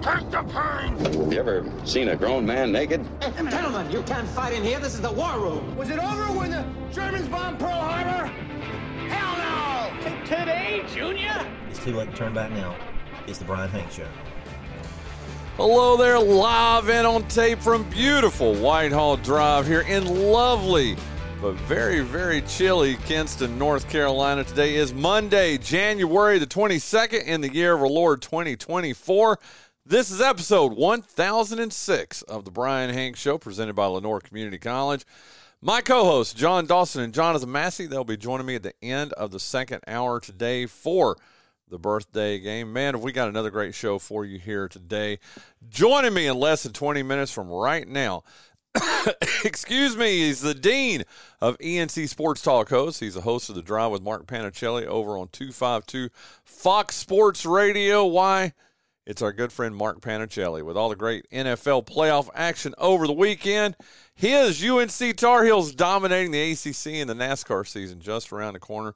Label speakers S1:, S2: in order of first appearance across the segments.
S1: Take the pain!
S2: You ever seen a grown man naked?
S3: Gentlemen, you can't fight in here. This is the war room.
S4: Was it over when the Germans bombed Pearl Harbor? Hell no!
S5: Today, Junior?
S6: It's too late to turn back now. It's the Bryan Hank Show.
S7: Hello there, live and on tape from beautiful Whitehall Drive here in lovely but very, very chilly Kinston, North Carolina. Today is Monday, January the 22nd in the year of our Lord 2024. This is episode 1006 of the Bryan Hank Show presented by Lenoir Community College. My co hosts, John Dawson and Jonathan Massey, they'll be joining me at the end of the second hour today for the birthday game. Man, have we got another great show for you here today. Joining me in less than 20 minutes from right now excuse me, he's the dean of ENC Sports Talk hosts. He's a host of The Drive with Mark Panichelli over on 252 Fox Sports Radio. Why? It's our good friend Mark Panichelli with all the great NFL playoff action over the weekend. His UNC Tar Heels dominating the ACC in the NASCAR season just around the corner.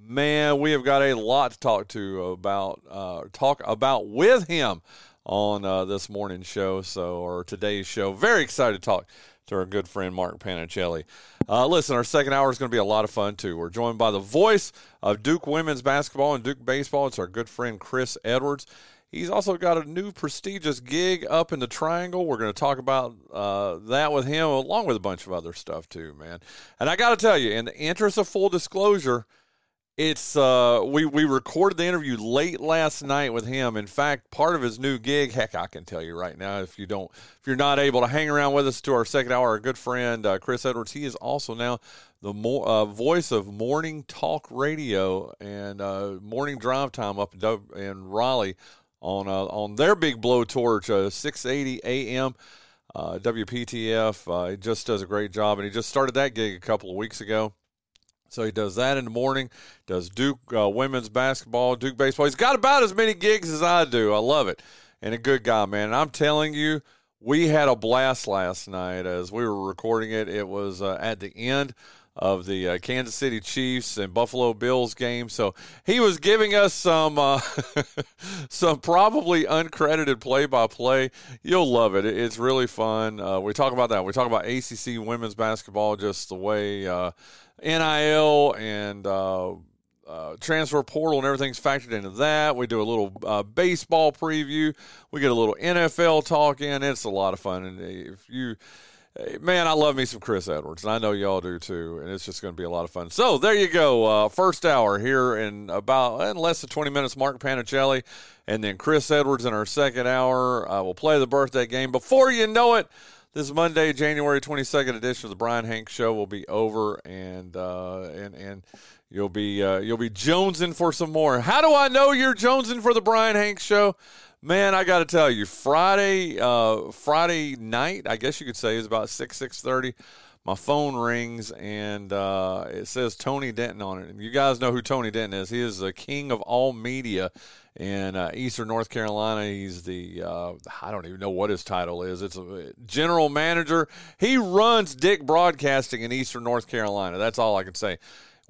S7: Man, we have got a lot to talk to about, uh, talk about with him on uh, this morning show, so or today's show. Very excited to talk to our good friend Mark Panichelli. Uh, listen, our second hour is going to be a lot of fun too. We're joined by the voice of Duke women's basketball and Duke baseball. It's our good friend Chris Edwards. He's also got a new prestigious gig up in the Triangle. We're going to talk about uh, that with him, along with a bunch of other stuff too, man. And I got to tell you, in the interest of full disclosure, it's uh, we we recorded the interview late last night with him. In fact, part of his new gig, heck, I can tell you right now, if you don't, if you're not able to hang around with us to our second hour, our good friend uh, Chris Edwards, he is also now the more uh, voice of morning talk radio and uh, morning drive time up in Raleigh on uh, on their big blowtorch, uh, 680 a.m. Uh, WPTF. Uh, he just does a great job, and he just started that gig a couple of weeks ago. So he does that in the morning, does Duke uh, women's basketball, Duke baseball. He's got about as many gigs as I do. I love it. And a good guy, man. And I'm telling you, we had a blast last night as we were recording it. It was uh, at the end of the uh, Kansas City Chiefs and Buffalo Bills game. So he was giving us some uh, some probably uncredited play by play. You'll love it. It's really fun. Uh, we talk about that. We talk about ACC women's basketball, just the way uh, NIL and uh, uh, transfer portal and everything's factored into that. We do a little uh, baseball preview. We get a little NFL talk in. It's a lot of fun. And if you, man, I love me some Chris Edwards, and I know y'all do too. And it's just going to be a lot of fun. So there you go. Uh, first hour here in about in less than 20 minutes. Mark Panichelli, and then Chris Edwards in our second hour. Uh, we'll play the birthday game. Before you know it. This Monday, January 22nd edition of the Bryan Hank Show will be over, and uh, and and you'll be uh, you'll be jonesing for some more. How do I know you're jonesing for the Bryan Hank Show? Man, I got to tell you, Friday uh, Friday night, I guess you could say, is about six six thirty. My phone rings and uh, it says Tony Denton on it. And you guys know who Tony Denton is. He is the king of all media in uh, Eastern North Carolina. He's the uh, I don't even know what his title is. It's a general manager. He runs Dick Broadcasting in Eastern North Carolina. That's all I can say.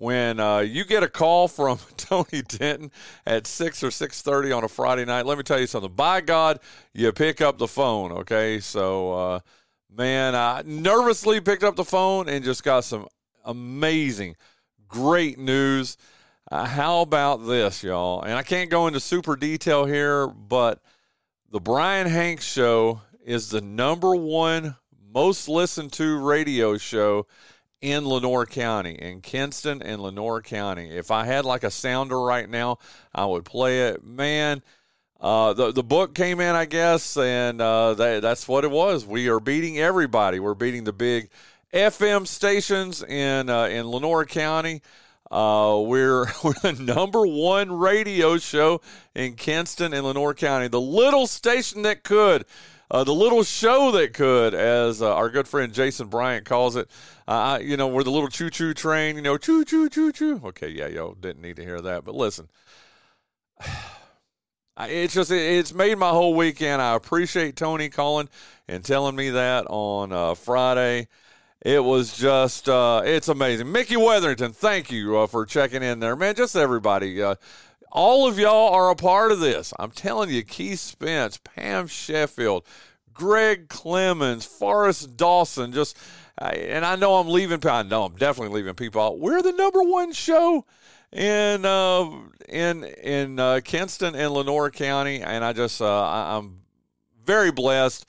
S7: When uh, you get a call from Tony Denton at six or six thirty on a Friday night, let me tell you something. By God, you pick up the phone. Okay, so uh, man, I nervously picked up the phone and just got some amazing, great news. Uh, how about this, y'all? And I can't go into super detail here, but the Bryan Hanks show is the number one most listened to radio show in Lenoir County, in Kinston and Lenoir County. If I had like a sounder right now, I would play it. Man, uh, the the book came in, I guess, and uh, that, that's what it was. We are beating everybody. We're beating the big FM stations in uh, in Lenoir County. Uh, we're we're the number one radio show in Kinston and Lenoir County, the little station that could, uh, the little show that could, as uh, our good friend Jason Bryant calls it. Uh, you know, we're the little choo choo train. You know, choo choo choo choo. Okay, yeah, yo, didn't need to hear that, but listen. It's just it's made my whole weekend. I appreciate Tony calling and telling me that on uh, Friday. It was just, uh, it's amazing. Mickey Weatherington, thank you uh, for checking in there, man. Just everybody. All of y'all are a part of this. I'm telling you, Keith Spence, Pam Sheffield, Greg Clemens, Forrest Dawson, just, and I know I'm leaving, I know I'm definitely leaving people out. We're the number one show in uh, in in uh, Kinston and Lenoir County, and I just uh, I, am very blessed.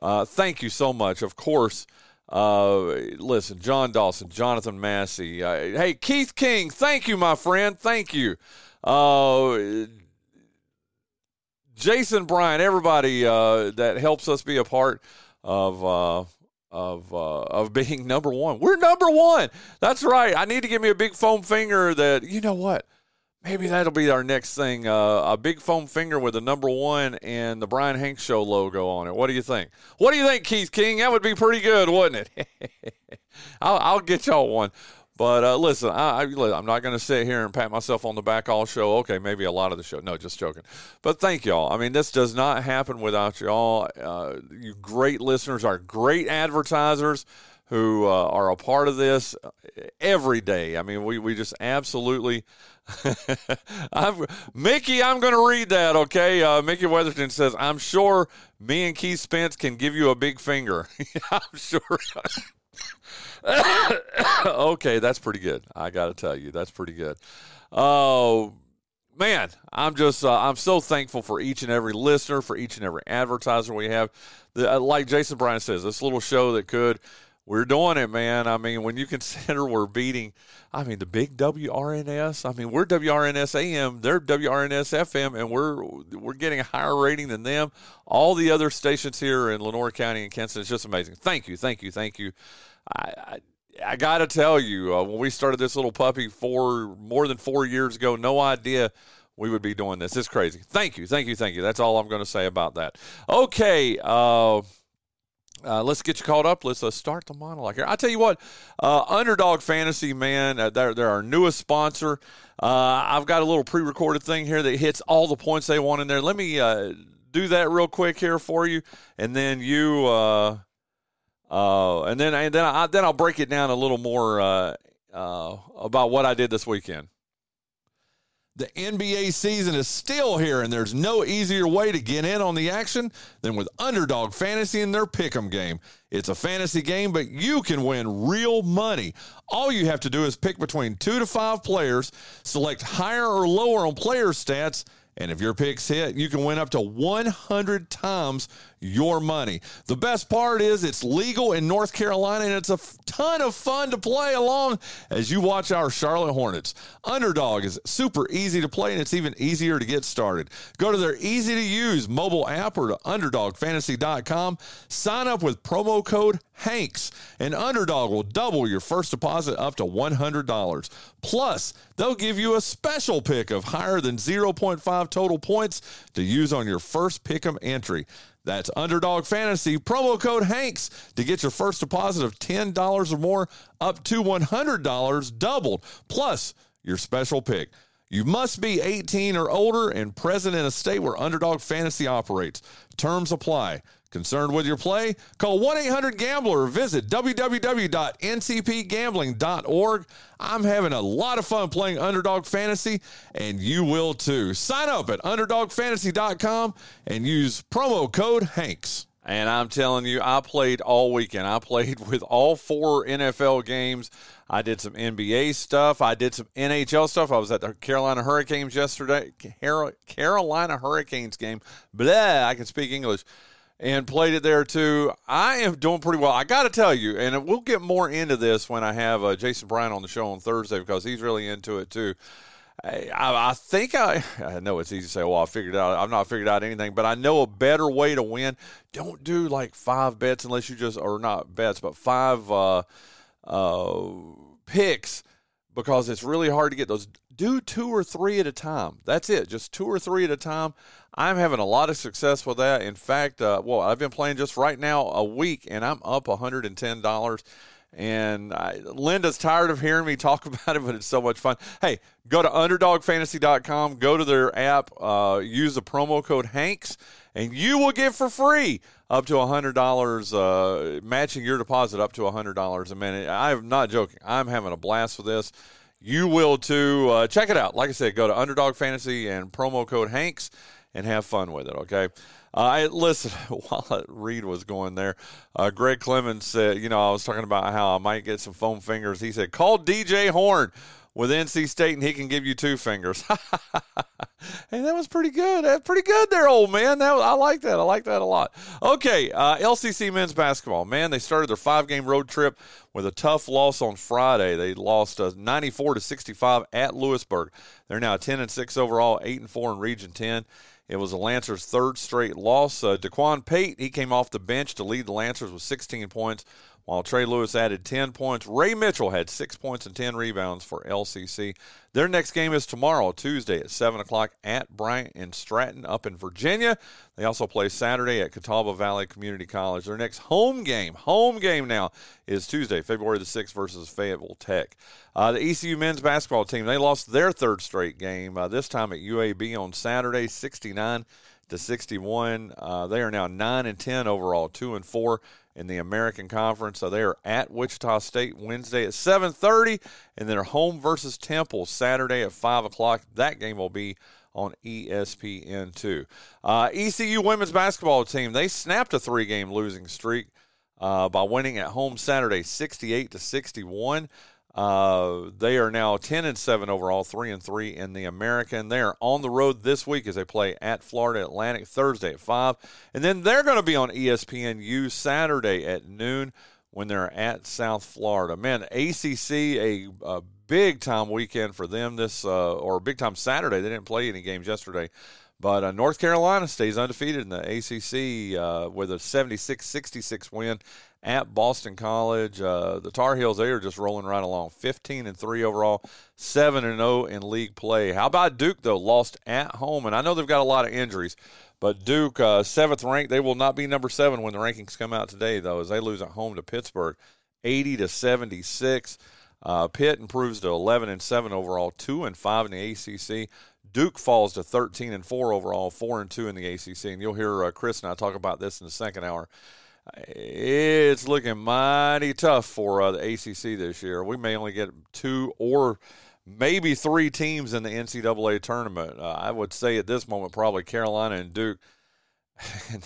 S7: Uh, thank you so much. Of course, uh, listen, John Dawson, Jonathan Massey, uh, hey Keith King, thank you, my friend, thank you. Jason Bryan, everybody that helps us be a part of of uh, of being number one. We're number one. That's right. I need to give me a big foam finger. That you know what? Maybe that'll be our next thing. Uh, a big foam finger with the number one and the Bryan Hanks Show logo on it. What do you think? What do you think, Keith King? That would be pretty good, wouldn't it? I'll, I'll get y'all one. But uh, listen, I, am not going to sit here and pat myself on the back all show. Okay, maybe a lot of the show. No, just joking. But thank y'all. I mean, this does not happen without y'all. Uh, you great listeners, are great advertisers who uh, are a part of this every day. I mean, we, we just absolutely. I'm, Mickey, I'm going to read that, okay? Uh, Mickey Weatherton says, I'm sure me and Keith Spence can give you a big finger. I'm sure. okay, that's pretty good. I got to tell you, that's pretty good. Oh, man, I'm just uh, I'm so thankful for each and every listener, for each and every advertiser we have. The, uh, like Jason Bryan says, this little show that could. We're doing it, man. I mean, when you consider we're beating, I mean, the big WRNS. I mean, we're WRNS AM, they're WRNS FM, and we're we're getting a higher rating than them. All the other stations here in Lenoir County and Kinston, it's just amazing. Thank you, thank you, thank you. I, I, I got to tell you, uh, when we started this little puppy four more than four years ago, no idea we would be doing this. It's crazy. Thank you, thank you, thank you. That's all I'm going to say about that. Okay. Uh, uh, let's get you caught up. Let's uh, start the monologue here. I tell you what, uh, Underdog Fantasy, man, uh, they're, they're our newest sponsor. I've got a little pre-recorded thing here that hits all the points they want in there. Let me do that real quick here for you, and then you uh, and then and then I, then I'll break it down a little more uh, uh, about what I did this weekend. The NBA season is still here, and there's no easier way to get in on the action than with Underdog Fantasy in their Pick'em game. It's a fantasy game, but you can win real money. All you have to do is pick between two to five players, select higher or lower on player stats, and if your picks hit, you can win up to 100 times your money. The best part is it's legal in North Carolina and it's a ton of fun to play along as you watch our Charlotte Hornets. Underdog is super easy to play and it's even easier to get started. Go to their easy to use mobile app or to underdogfantasy.com. Sign up with promo code Hanks, and Underdog will double your first deposit up to $100. Plus, they'll give you a special pick of higher than 0.5 total points to use on your first pick'em entry. That's Underdog Fantasy, promo code HANKS to get your first deposit of $10 or more up to $100 doubled, plus your special pick. You must be 18 or older and present in a state where Underdog Fantasy operates. Terms apply. Concerned with your play? Call 1 800 Gambler or visit www.ncpgambling.org. I'm having a lot of fun playing Underdog Fantasy, and you will too. Sign up at underdogfantasy.com and use promo code HANKS. And I'm telling you, I played all weekend. I played with all four NFL games. I did some NBA stuff. I did some NHL stuff. I was at the Carolina Hurricanes yesterday. Carolina Hurricanes game. Blah, I can speak English and played it there too. I am doing pretty well. I got to tell you, and we'll get more into this when I have uh, Jason Bryan on the show on Thursday because he's really into it too. I, I, think I, I know it's easy to say, well, I figured out, I've not figured out anything, but I know a better way to win. Don't do like five bets unless you just, or not bets, but five uh, uh, picks because it's really hard to get those. Do two or three at a time. That's it. Just two or three at a time. I'm having a lot of success with that. In fact, uh, well, I've been playing just right now a week, and I'm up $110. And I, Linda's tired of hearing me talk about it, but it's so much fun. Hey, go to underdogfantasy.com, go to their app, uh, use the promo code Hanks, and you will get for free up to $100, uh, matching your deposit up to $100 a minute. I'm not joking. I'm having a blast with this. You will too. Uh, check it out. Like I said, go to Underdog Fantasy and promo code Hanks and have fun with it, okay? Uh, I listen while Reed was going there. Uh, Greg Clemens said, you know, I was talking about how I might get some foam fingers. He said, call DJ Horne with NC State and he can give you two fingers. hey, that was pretty good. That's pretty good there, old man. That was, I like that. I like that a lot. Okay, uh, LCC men's basketball. Man, they started their five game road trip with a tough loss on Friday. They lost uh, 94 to 65 at Louisburg. They're now 10 and 6 overall, 8 and 4 in Region 10. It was the Lancers' third straight loss. Uh, Daquan Pate, he came off the bench to lead the Lancers with 16 points, while Trey Lewis added 10 points. Ray Mitchell had 6 points and 10 rebounds for LCC. Their next game is tomorrow, Tuesday at 7 o'clock at Bryant and Stratton up in Virginia. They also play Saturday at Catawba Valley Community College. Their next home game, home game now, is Tuesday, February the 6th versus Fayetteville Tech. Uh, the ECU men's basketball team, they lost their third straight game, uh, this time at UAB on Saturday, 69 to 61. Uh, they are now 9 and 10 overall, 2 and 4 in the American Conference. So they are at Wichita State Wednesday at 7:30, and then home versus Temple Saturday at 5 o'clock. That game will be on ESPN2. Uh, ECU women's basketball team they snapped a three-game losing streak uh, by winning at home Saturday, 68 to 61. Uh, they are now 10 and 7 overall, 3 and 3 in the American. They are on the road this week as they play at Florida Atlantic Thursday at 5. And then they're going to be on ESPNU Saturday at noon when they're at South Florida. Man, ACC, a, a big time weekend for them this, uh, or big time Saturday. They didn't play any games yesterday. But uh, North Carolina stays undefeated in the ACC uh, with a 76 66 win at Boston College. Uh, the Tar Heels, they are just rolling right along. 15 and 3 overall, 7 and 0 in league play. How about Duke, though? Lost at home. And I know they've got a lot of injuries, but Duke, uh, seventh ranked, they will not be number seven when the rankings come out today, though, as they lose at home to Pittsburgh 80 to 76. Uh, Pitt improves to 11 and 7 overall, 2 and 5 in the ACC. Duke falls to 13 and 4 overall, 4 and 2 in the ACC. And you'll hear uh, Chris and I talk about this in the second hour it's looking mighty tough for uh, the ACC this year. We may only get two or maybe three teams in the NCAA tournament. Uh, I would say at this moment probably Carolina and Duke. and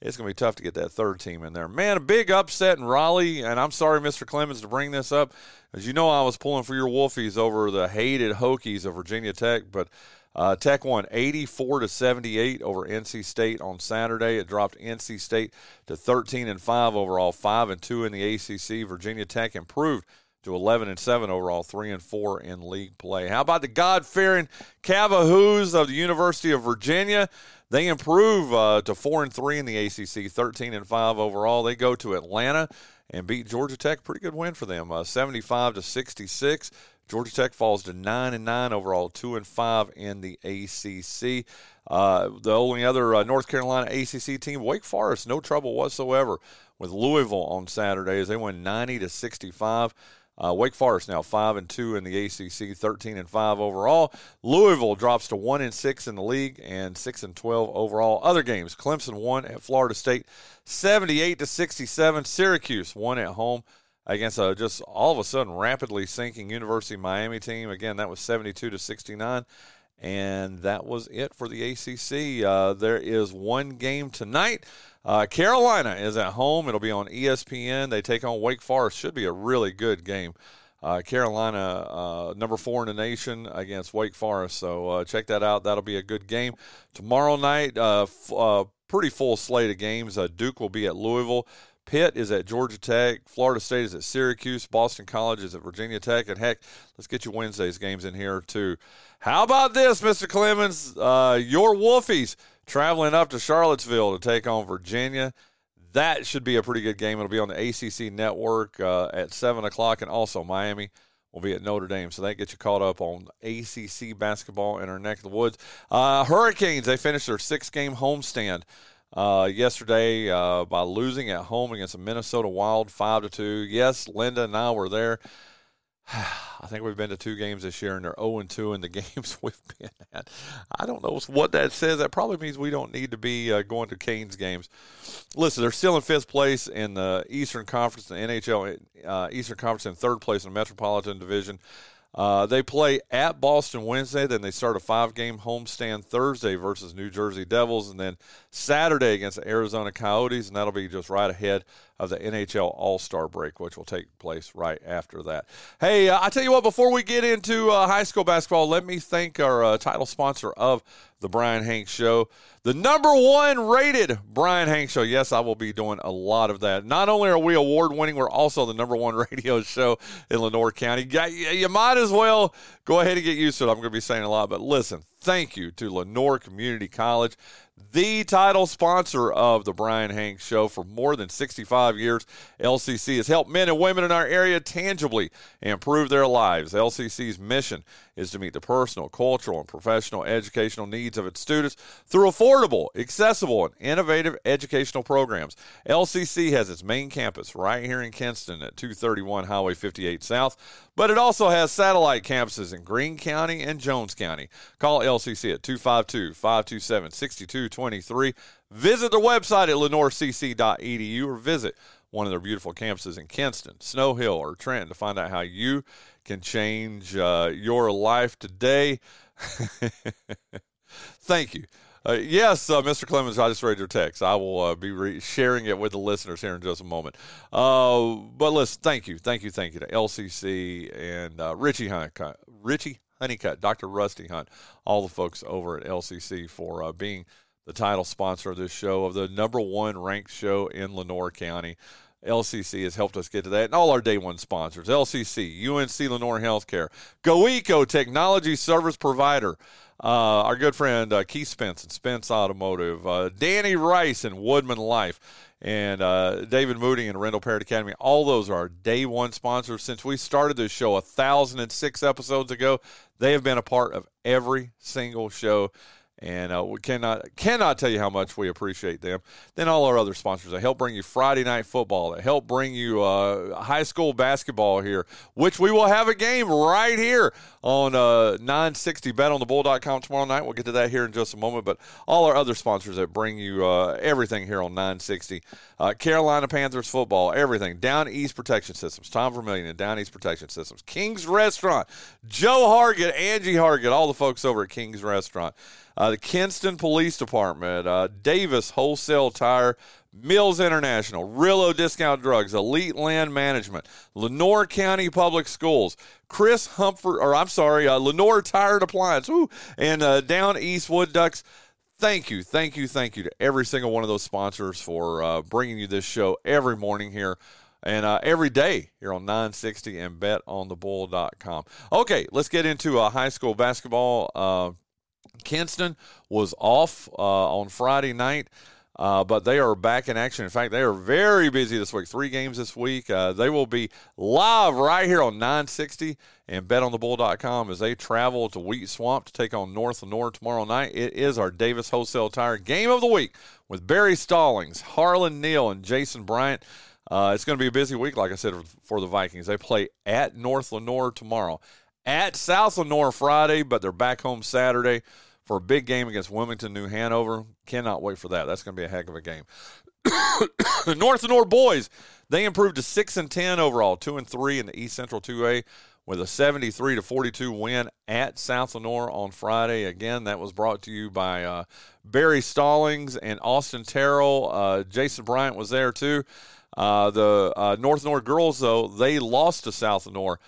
S7: it's going to be tough to get that third team in there. Man, a big upset in Raleigh, and I'm sorry, Mr. Clemens, to bring this up. As you know, I was pulling for your Wolfies over the hated Hokies of Virginia Tech, but – uh, Tech won 84 to 78 over NC State on Saturday. It dropped NC State to 13 and 5 overall, 5 and 2 in the ACC. Virginia Tech improved to 11 and 7 overall, 3 and 4 in league play. How about the God-fearing Cavahoos of the University of Virginia? They improve uh, to 4 and 3 in the ACC, 13 and 5 overall. They go to Atlanta and beat Georgia Tech. Pretty good win for them, uh, 75 to 66. Georgia Tech falls to nine and nine overall, two and five in the ACC. Uh, the only other uh, North Carolina ACC team, Wake Forest, no trouble whatsoever with Louisville on Saturday as they win 90 to 65. Uh, Wake Forest now five and two in the ACC, 13 and five overall. Louisville drops to one and six in the league and six and 12 overall. Other games: Clemson won at Florida State, 78 to 67. Syracuse won at home against a just all of a sudden rapidly sinking University of Miami team. Again, that was 72 to 69. And that was it for the ACC. Uh, there is one game tonight. Uh, Carolina is at home. It'll be on ESPN. They take on Wake Forest. Should be a really good game. Uh, Carolina, uh, number four in the nation against Wake Forest. So uh, check that out. That'll be a good game. Tomorrow night, uh, f- pretty full slate of games. Duke will be at Louisville. Pitt is at Georgia Tech. Florida State is at Syracuse. Boston College is at Virginia Tech. And heck, let's get you Wednesday's games in here too. How about this, Mr. Clemens? Uh, your Wolfies traveling up to Charlottesville to take on Virginia. That should be a pretty good game. It'll be on the ACC network uh, at 7 o'clock. And also, Miami will be at Notre Dame. So that gets you caught up on ACC basketball in our neck of the woods. Uh, Hurricanes, they finished their six game homestand. Uh, yesterday, uh, by losing at home against the Minnesota Wild, five to two. Yes, Linda and I were there. I think we've been to two games this year, and they're 0 and 2 in the games we've been at. I don't know what that says. That probably means we don't need to be uh, going to Canes games. Listen, they're still in fifth place in the Eastern Conference, the NHL uh, Eastern Conference, in third place in the Metropolitan Division. Uh, they play at Boston Wednesday, then they start a five game homestand Thursday versus New Jersey Devils, and then Saturday against the Arizona Coyotes, and that'll be just right ahead of the NHL All Star break, which will take place right after that. Hey, uh, I tell you what, before we get into uh, high school basketball, let me thank our uh, title sponsor of the Bryan Hanks Show, the number one rated Bryan Hanks Show. Yes, I will be doing a lot of that. Not only are we award winning, we're also the number one radio show in Lenoir County. You might as well go ahead and get used to it. I'm going to be saying a lot, but listen, thank you to Lenoir Community College the title sponsor of the Bryan Hanks Show for more than 65 years. LCC has helped men and women in our area tangibly improve their lives. LCC's mission is to meet the personal, cultural, and professional educational needs of its students through affordable, accessible, and innovative educational programs. LCC has its main campus right here in Kinston at 231 Highway 58 South, but it also has satellite campuses in Greene County and Jones County. Call LCC at 252 527 6223. Visit their website at lenoircc.edu or visit one of their beautiful campuses in Kinston, Snow Hill, or Trenton to find out how you can change uh, your life today. Thank you. Uh, yes, uh, Mr. Clemens, I just read your text. I will uh, be re- sharing it with the listeners here in just a moment. Uh, but listen, thank you, thank you, thank you to LCC and uh, Richie Honeycutt, Richie Honeycutt, Dr. Rusty Hunt, all the folks over at LCC for being the title sponsor of this show, of the number one ranked show in Lenoir County. LCC has helped us get to that, and all our day one sponsors LCC, UNC Lenoir Healthcare, GoEco Technology Service Provider, uh, our good friend uh, Keith Spence and Spence Automotive, uh, Danny Rice and WoodmenLife, and uh, David Moody and Rendell Parrott Academy. All those are our day one sponsors. Since we started this show a 1,006 episodes ago, they have been a part of every single show and uh, we cannot cannot tell you how much we appreciate them. Then all our other sponsors that help bring you Friday night football, that help bring you uh, high school basketball here, which we will have a game right here on uh, 960 betonthebull.com tomorrow night. We'll get to that here in just a moment. But all our other sponsors that bring you uh, everything here on 960, uh, Carolina Panthers football, everything, Down East Protection Systems, Tom Vermillion and Down East Protection Systems, King's Restaurant, Joe Hargett, Angie Hargett, all the folks over at King's Restaurant. Uh, the Kinston Police Department, uh, Davis Wholesale Tire, Mills International, Rillo Discount Drugs, Elite Land Management, Lenoir County Public Schools, Chris Humphrey, or I'm sorry, uh, Lenoir Tired Appliance, woo, and uh, Down East Wood Ducks. Thank you, thank you, thank you to every single one of those sponsors for uh, bringing you this show every morning here and uh, every day here on 960 and betonthebull.com. Okay, let's get into uh, high school basketball. Kinston was off uh, on Friday night. Uh, but they are back in action. In fact, they are very busy this week. Three games this week. Uh, they will be live right here on 960 and betonthebull.com as they travel to Wheat Swamp to take on North Lenoir tomorrow night. It is our Davis Wholesale Tire game of the week with Barry Stallings, Harlan Neal, and Jason Bryant. Uh, it's going to be a busy week, like I said, for the Vikings. They play at North Lenoir tomorrow, at South Lenoir Friday, but they're back home Saturday for a big game against Wilmington, New Hanover. Cannot wait for that. That's going to be a heck of a game. North Lenoir boys, they improved to six and ten overall, two and three in the East Central 2A with a 73 to 42 win at South Lenoir on Friday. Again, that was brought to you by uh, Barry Stallings and Austin Terrell. Uh, Jason Bryant was there too. Uh, the uh, North Lenoir girls, though, they lost to South Lenoir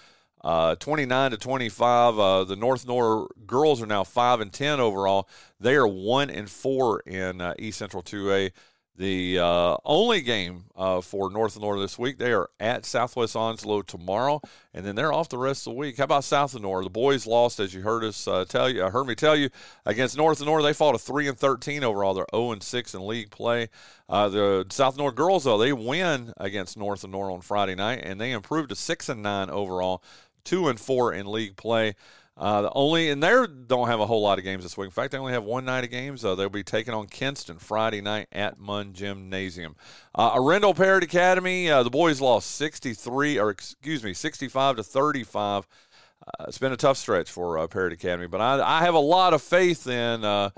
S7: uh, 29 to 25. Uh, the North Lenoir girls are now 5 and 10 overall. They are 1 and 4 in uh, East Central 2A. The uh, only game uh, for North Lenoir this week, they are at Southwest Onslow tomorrow, and then they're off the rest of the week. How about South Lenoir? The boys lost, as you heard us uh, tell you, heard me tell you, against North Lenoir. They fought a three and thirteen overall. They're zero and six in league play. The South Lenoir girls, though, they win against North Lenoir on Friday night, and they improved to six and nine overall two and four in league play. Uh, the only and they don't have a whole lot of games this week. In fact, they only have one night of games. Uh, they'll be taking on Kinston Friday night at Munn Gymnasium. Uh, Arendell Parrott Academy, uh, the boys lost 63, or excuse me, 65 to 35. Uh, it's been a tough stretch for uh, Parrott Academy, but I, I have a lot of faith in uh,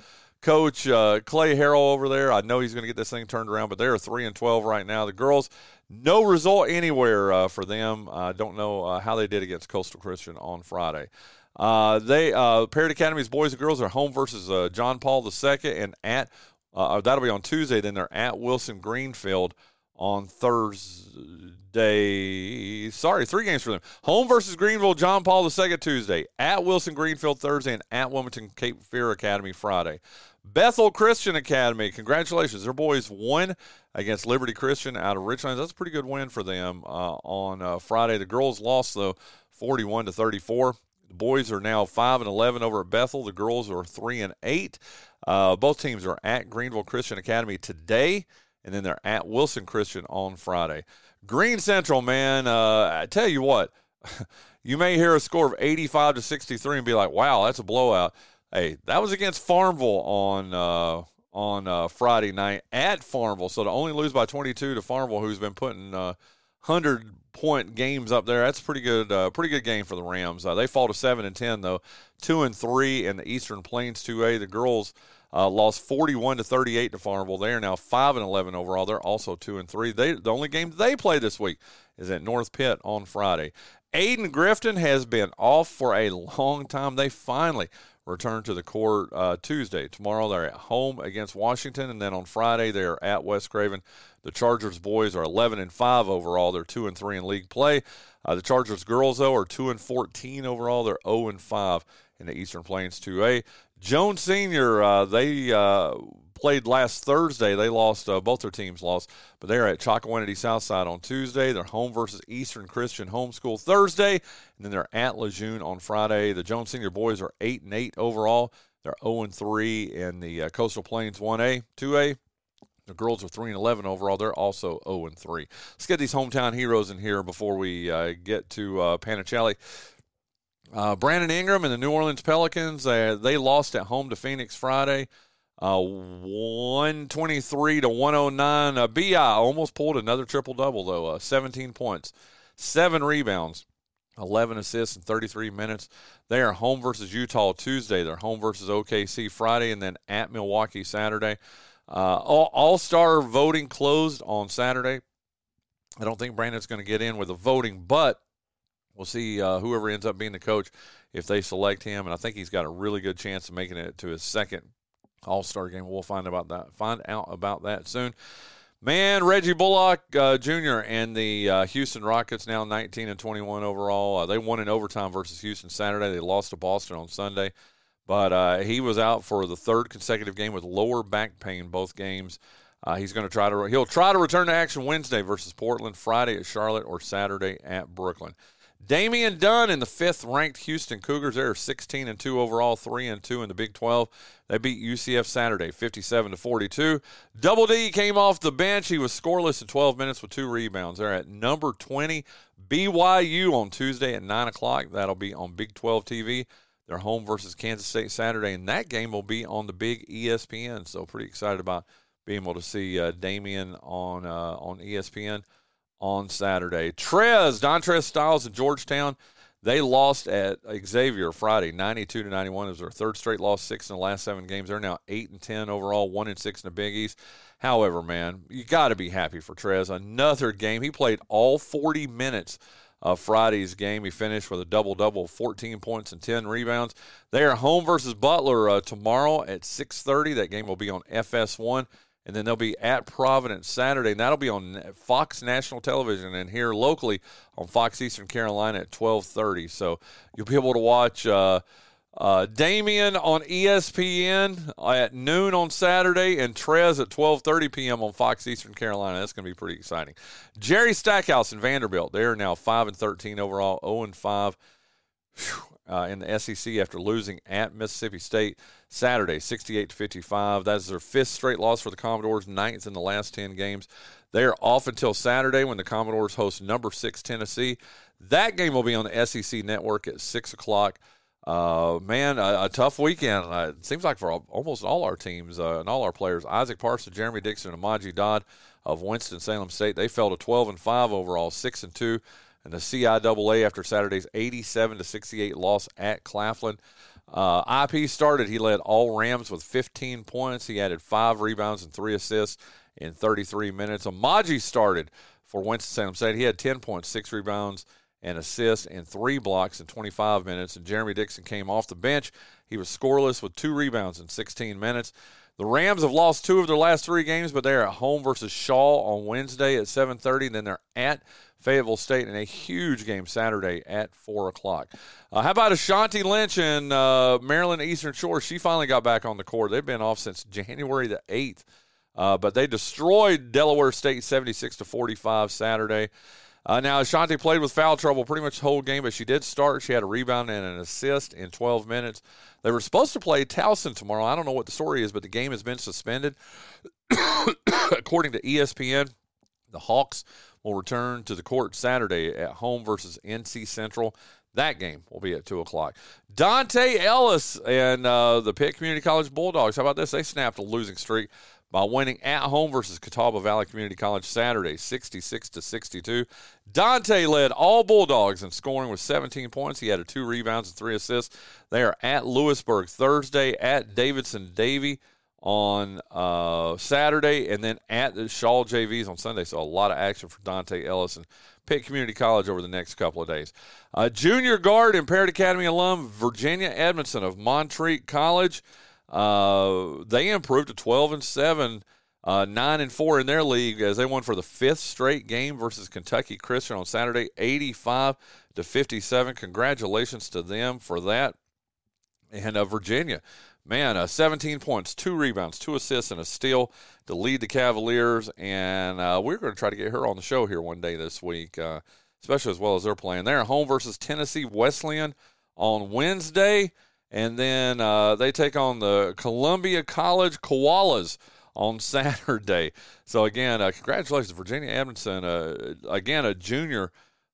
S7: Coach uh, Clay Harrell over there. I know he's going to get this thing turned around, but they're three and twelve right now. The girls, no result anywhere uh, for them. I don't know uh, how they did against Coastal Christian on Friday. Uh, they uh, Parrott Academy's boys and girls are home versus uh, John Paul II, and at uh, that'll be on Tuesday. Then they're at Wilson Greenfield on Thursday. Sorry, three games for them. Home versus Greenville, John Paul II Tuesday. At Wilson Greenfield Thursday, and at Wilmington Cape Fear Academy Friday. Bethel Christian Academy, congratulations. Their boys won against Liberty Christian out of Richland. That's a pretty good win for them uh, on uh, Friday. The girls lost, though, 41 to 34. The boys are now 5 and 11 over at Bethel. The girls are 3 and 8. Uh, both teams are at Greenville Christian Academy today, and then they're at Wilson Christian on Friday. Green Central, man, uh, I tell you what, you may hear a score of 85 to 63 and be like, wow, that's a blowout. Hey, that was against Farmville on uh, on uh, Friday night at Farmville. So to only lose by 22 to Farmville, who's been putting uh, hundred point games up there, that's pretty good. Uh, pretty good game for the Rams. Uh, they fall to seven and ten though, two and three in the Eastern Plains 2A. The girls uh, lost 41 to 38 to Farmville. They are now five and 11 overall. They're also two and three. They the only game they play this week is at North Pitt on Friday. Ayden-Grifton has been off for a long time. They finally return to the court uh, Tuesday. Tomorrow they're at home against Washington, and then on Friday they're at West Craven. The Chargers boys are 11 and five overall. They're two and three in league play. Uh, the Chargers girls though are two and 14 overall. They're 0 and five in the Eastern Plains 2A. Jones Senior uh, they uh, played last Thursday. They lost, uh, both their teams lost, but they're at Chocowinity Southside on Tuesday. They're home versus Eastern Christian Homeschool Thursday, and then they're at Lejeune on Friday. The Jones Senior boys are 8 and 8 overall. They're 0 and 3 in the uh, Coastal Plains 1A, 2A. The girls are 3 and 11 overall. They're also 0 and 3. Let's get these hometown heroes in here before we uh, get to uh, Panichelli. Uh, Brandon Ingram and the New Orleans Pelicans, uh, they lost at home to Phoenix Friday. Uh, 123 to 109. Uh, BI almost pulled another triple double, though. Uh, 17 points, seven rebounds, 11 assists in 33 minutes. They are home versus Utah Tuesday. They're home versus OKC Friday, and then at Milwaukee Saturday. Uh, All Star voting closed on Saturday. I don't think Brandon's going to get in with the voting, but we'll see uh, whoever ends up being the coach if they select him. And I think he's got a really good chance of making it to his second all Star game. We'll find about that. Find out about that soon. Man, Reggie Bullock uh, Jr. and the uh, Houston Rockets now 19 and 21 overall. Uh, they won in overtime versus Houston Saturday. They lost to Boston on Sunday, but uh, he was out for the third consecutive game with lower back pain both games. Uh, he's going to try to he'll try to return to action Wednesday versus Portland, Friday at Charlotte, or Saturday at Brooklyn. Damian Dunn in the fifth ranked Houston Cougars. They're 16 and 2 overall, 3 and 2 in the Big 12. They beat UCF Saturday 57 to 42. Double D came off the bench. He was scoreless in 12 minutes with two rebounds. They're at number 20 BYU on Tuesday at 9 o'clock. That'll be on Big 12 TV. They're home versus Kansas State Saturday, and that game will be on the big ESPN. So pretty excited about being able to see uh, Damian on uh, on ESPN on Saturday. Trez, Dontrez Styles in Georgetown, they lost at Xavier Friday, 92 to 91. It was their third straight loss, six in the last seven games. They're now eight and 10 overall, one and six in the Big East. However, man, you got to be happy for Trez. Another game. He played all 40 minutes of Friday's game. He finished with a double double, 14 points and 10 rebounds. They are home versus Butler uh, tomorrow at 6:30. That game will be on FS1 and then they'll be at Providence Saturday, and that'll be on Fox National Television and here locally on Fox Eastern Carolina at twelve thirty. So you'll be able to watch uh, uh, Damian on ESPN at noon on Saturday, and Trez at twelve thirty p.m. on Fox Eastern Carolina. That's going to be pretty exciting. Jerry Stackhouse and Vanderbilt, they are now five and thirteen overall, 0 and five. Uh, in the SEC after losing at Mississippi State Saturday, 68 to 55. That is their fifth straight loss for the Commodores, ninth in the last 10 games. They are off until Saturday when the Commodores host number six Tennessee. That game will be on the SEC network at 6 o'clock. Uh, man, a, a, tough weekend. Uh, it seems like for all, almost all our teams uh, and all our players. Isaac Parsons, Jeremy Dixon, and Amaji Dodd of Winston Salem State. They fell to 12 and 5 overall, 6 and 2 and the CIAA after Saturday's 87 to 68 loss at Claflin. Uh, IP started. He led all Rams with 15 points. He added five rebounds and three assists in 33 minutes. Amaji started for Winston-Salem State. He had 10 points, six rebounds, and assists, and three blocks in 25 minutes. And Jeremy Dixon came off the bench. He was scoreless with two rebounds in 16 minutes. The Rams have lost two of their last three games, but they're at home versus Shaw on Wednesday at 7:30. Then they're at Fayetteville State in a huge game Saturday at 4 o'clock. Uh, how about Ashanti Lynch and uh, Maryland Eastern Shore? She finally got back on the court. They've been off since January the 8th, uh, but they destroyed Delaware State 76 to 45 Saturday. Uh, now, Ashanti played with foul trouble pretty much the whole game, but she did start. She had a rebound and an assist in 12 minutes. They were supposed to play Towson tomorrow. I don't know what the story is, but the game has been suspended. According to ESPN, the Hawks will return to the court Saturday at home versus NC Central. That game will be at 2 o'clock. Dante Ellis and uh, the Pitt Community College Bulldogs. How about this? They snapped a losing streak by winning at home versus Catawba Valley Community College Saturday, 66 to 62. Dante led all Bulldogs in scoring with 17 points. He had two rebounds and three assists. They are at Louisburg Thursday, at Davidson Davie on uh, Saturday, and then at the Shaw JVs on Sunday. So a lot of action for Dante Ellis and Pitt Community College over the next couple of days. Uh, junior guard and Parrott Academy alum Virginia Edmondson of Montreat College. Uh, they improved to 12 and 7, uh, 9 and 4 in their league as they won for the fifth straight game versus Kentucky Christian on Saturday, 85 to 57. Congratulations to them for that. And uh, Virginia man, uh, 17 points, two rebounds, two assists, and a steal to lead the Cavaliers. And uh, we're going to try to get her on the show here one day this week, uh, especially as well as they're playing. They're home versus Tennessee Wesleyan on Wednesday. And then uh, they take on the Columbia College Koalas on Saturday. So, again, uh, congratulations, Virginia Edmondson. Uh, again, a junior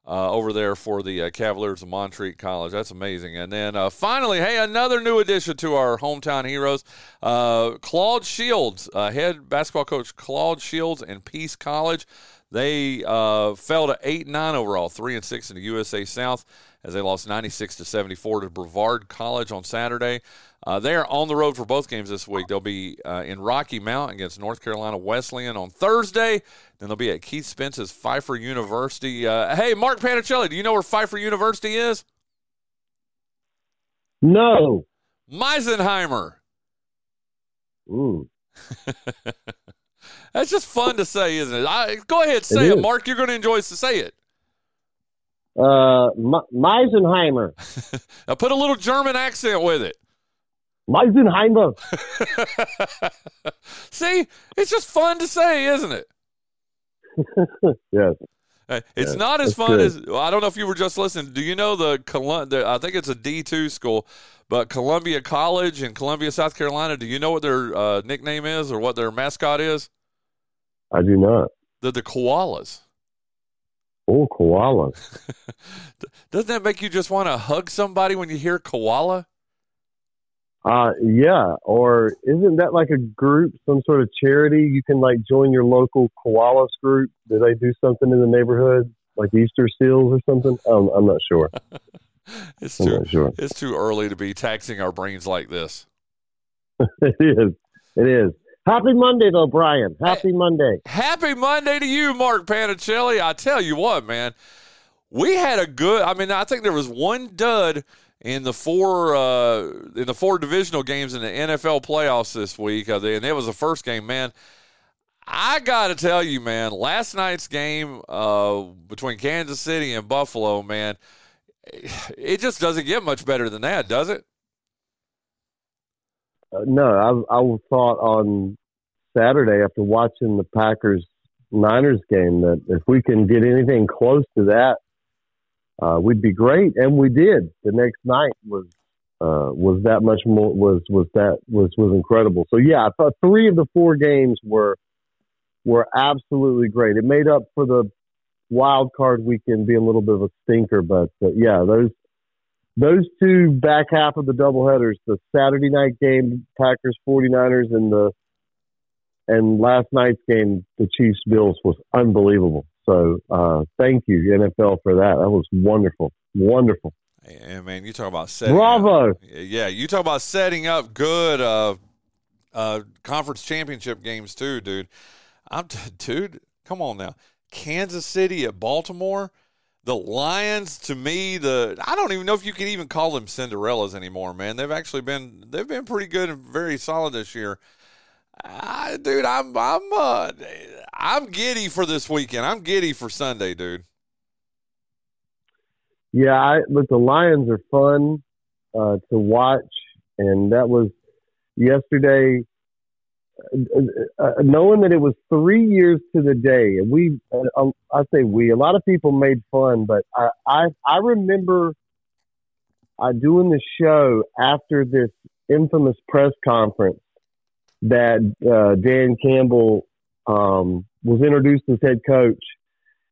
S7: uh, over there for the uh, Cavaliers of Montreat College. That's amazing. And then uh, finally, hey, another new addition to our hometown heroes, uh, Claude Shields, uh, head basketball coach Claude Shields and Peace College. They uh, fell to eight nine overall, three and six in the USA South as they lost 96 to 74 to Brevard College on Saturday. Uh, they are on the road for both games this week. They'll be uh, in Rocky Mount against North Carolina Wesleyan on Thursday. Then they'll be at Keith Spence's Pfeiffer University. Uh, hey, Mark Panichelli, do you know where Pfeiffer University is?
S8: No.
S7: Misenheimer.
S8: Ooh.
S7: That's just fun to say, isn't it? I, go ahead, say it, it Mark. You're going to enjoy to say it.
S8: Uh, Misenheimer.
S7: now put a little German accent with it.
S8: Misenheimer.
S7: See, it's just fun to say, isn't it?
S8: yes.
S7: It's
S8: yes.
S7: not as fun good. as well, I don't know if you were just listening. Do you know the, the I think it's a D two school, but Columbia College in Columbia, South Carolina. Do you know what their uh, nickname is or what their mascot is?
S8: I do not.
S7: The the koalas.
S8: Oh, koala.
S7: Doesn't that make you just want to hug somebody when you hear koala?
S8: Uh, yeah. Or isn't that like a group, some sort of charity? You can like join your local koalas group. Do they do something in the neighborhood, like Easter seals or something? Um, I'm not sure.
S7: it's I'm too sure. It's too early to be taxing our brains like this.
S8: it is. It is. Happy Monday, though, Bryan. Happy Monday.
S7: Happy Monday to you, Mark Panichelli. I tell you what, man, we had a good. I mean, I think there was one dud in the four uh, in the four divisional games in the NFL playoffs this week, uh, and it was the first game, man. I got to tell you, man, last night's game uh, between Kansas City and Buffalo, man, it just doesn't get much better than that, does it?
S8: Uh, no, I, I thought on Saturday after watching the Packers Niners game that if we can get anything close to that uh, we'd be great, and we did. The next night was uh, was that much more was was that was was incredible. So yeah, I thought three of the four games were were absolutely great. It made up for the wild card weekend being a little bit of a stinker, but uh, yeah, those those two back half of the doubleheaders, the Saturday night game, Packers 49ers, and the and last night's game, the Chiefs Bills, was unbelievable. So uh, thank you NFL for that. That was wonderful, wonderful.
S7: And man, you talk about setting.
S8: Bravo.
S7: Up, yeah, you talk about setting up good uh, uh, conference championship games too, dude. I'm t- dude. Come on now, Kansas City at Baltimore. The Lions, to me, the I don't even know if you can even call them Cinderellas anymore, man. They've actually been they've been pretty good and very solid this year. Uh, dude, I'm I'm uh, I'm giddy for this weekend. I'm giddy for Sunday, dude.
S8: Yeah, I, look, the Lions are fun uh, to watch, and that was yesterday. Uh, uh, knowing that it was three years to the day, we, uh, I say we, a lot of people made fun, but I, I, I remember uh, doing the show after this infamous press conference that uh, Dan Campbell um, was introduced as head coach,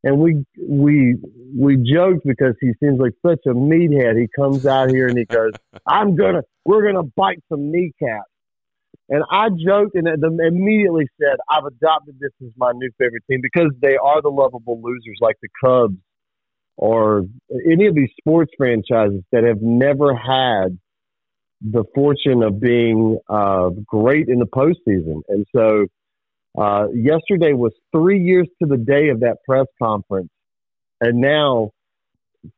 S8: and we we we joked because he seems like such a meathead. He comes out here and he goes, "I'm gonna, we're gonna bite some kneecaps." And I joked and immediately said, I've adopted this as my new favorite team because they are the lovable losers like the Cubs or any of these sports franchises that have never had the fortune of being uh, great in the postseason. And so uh, yesterday was three years to the day of that press conference. And now,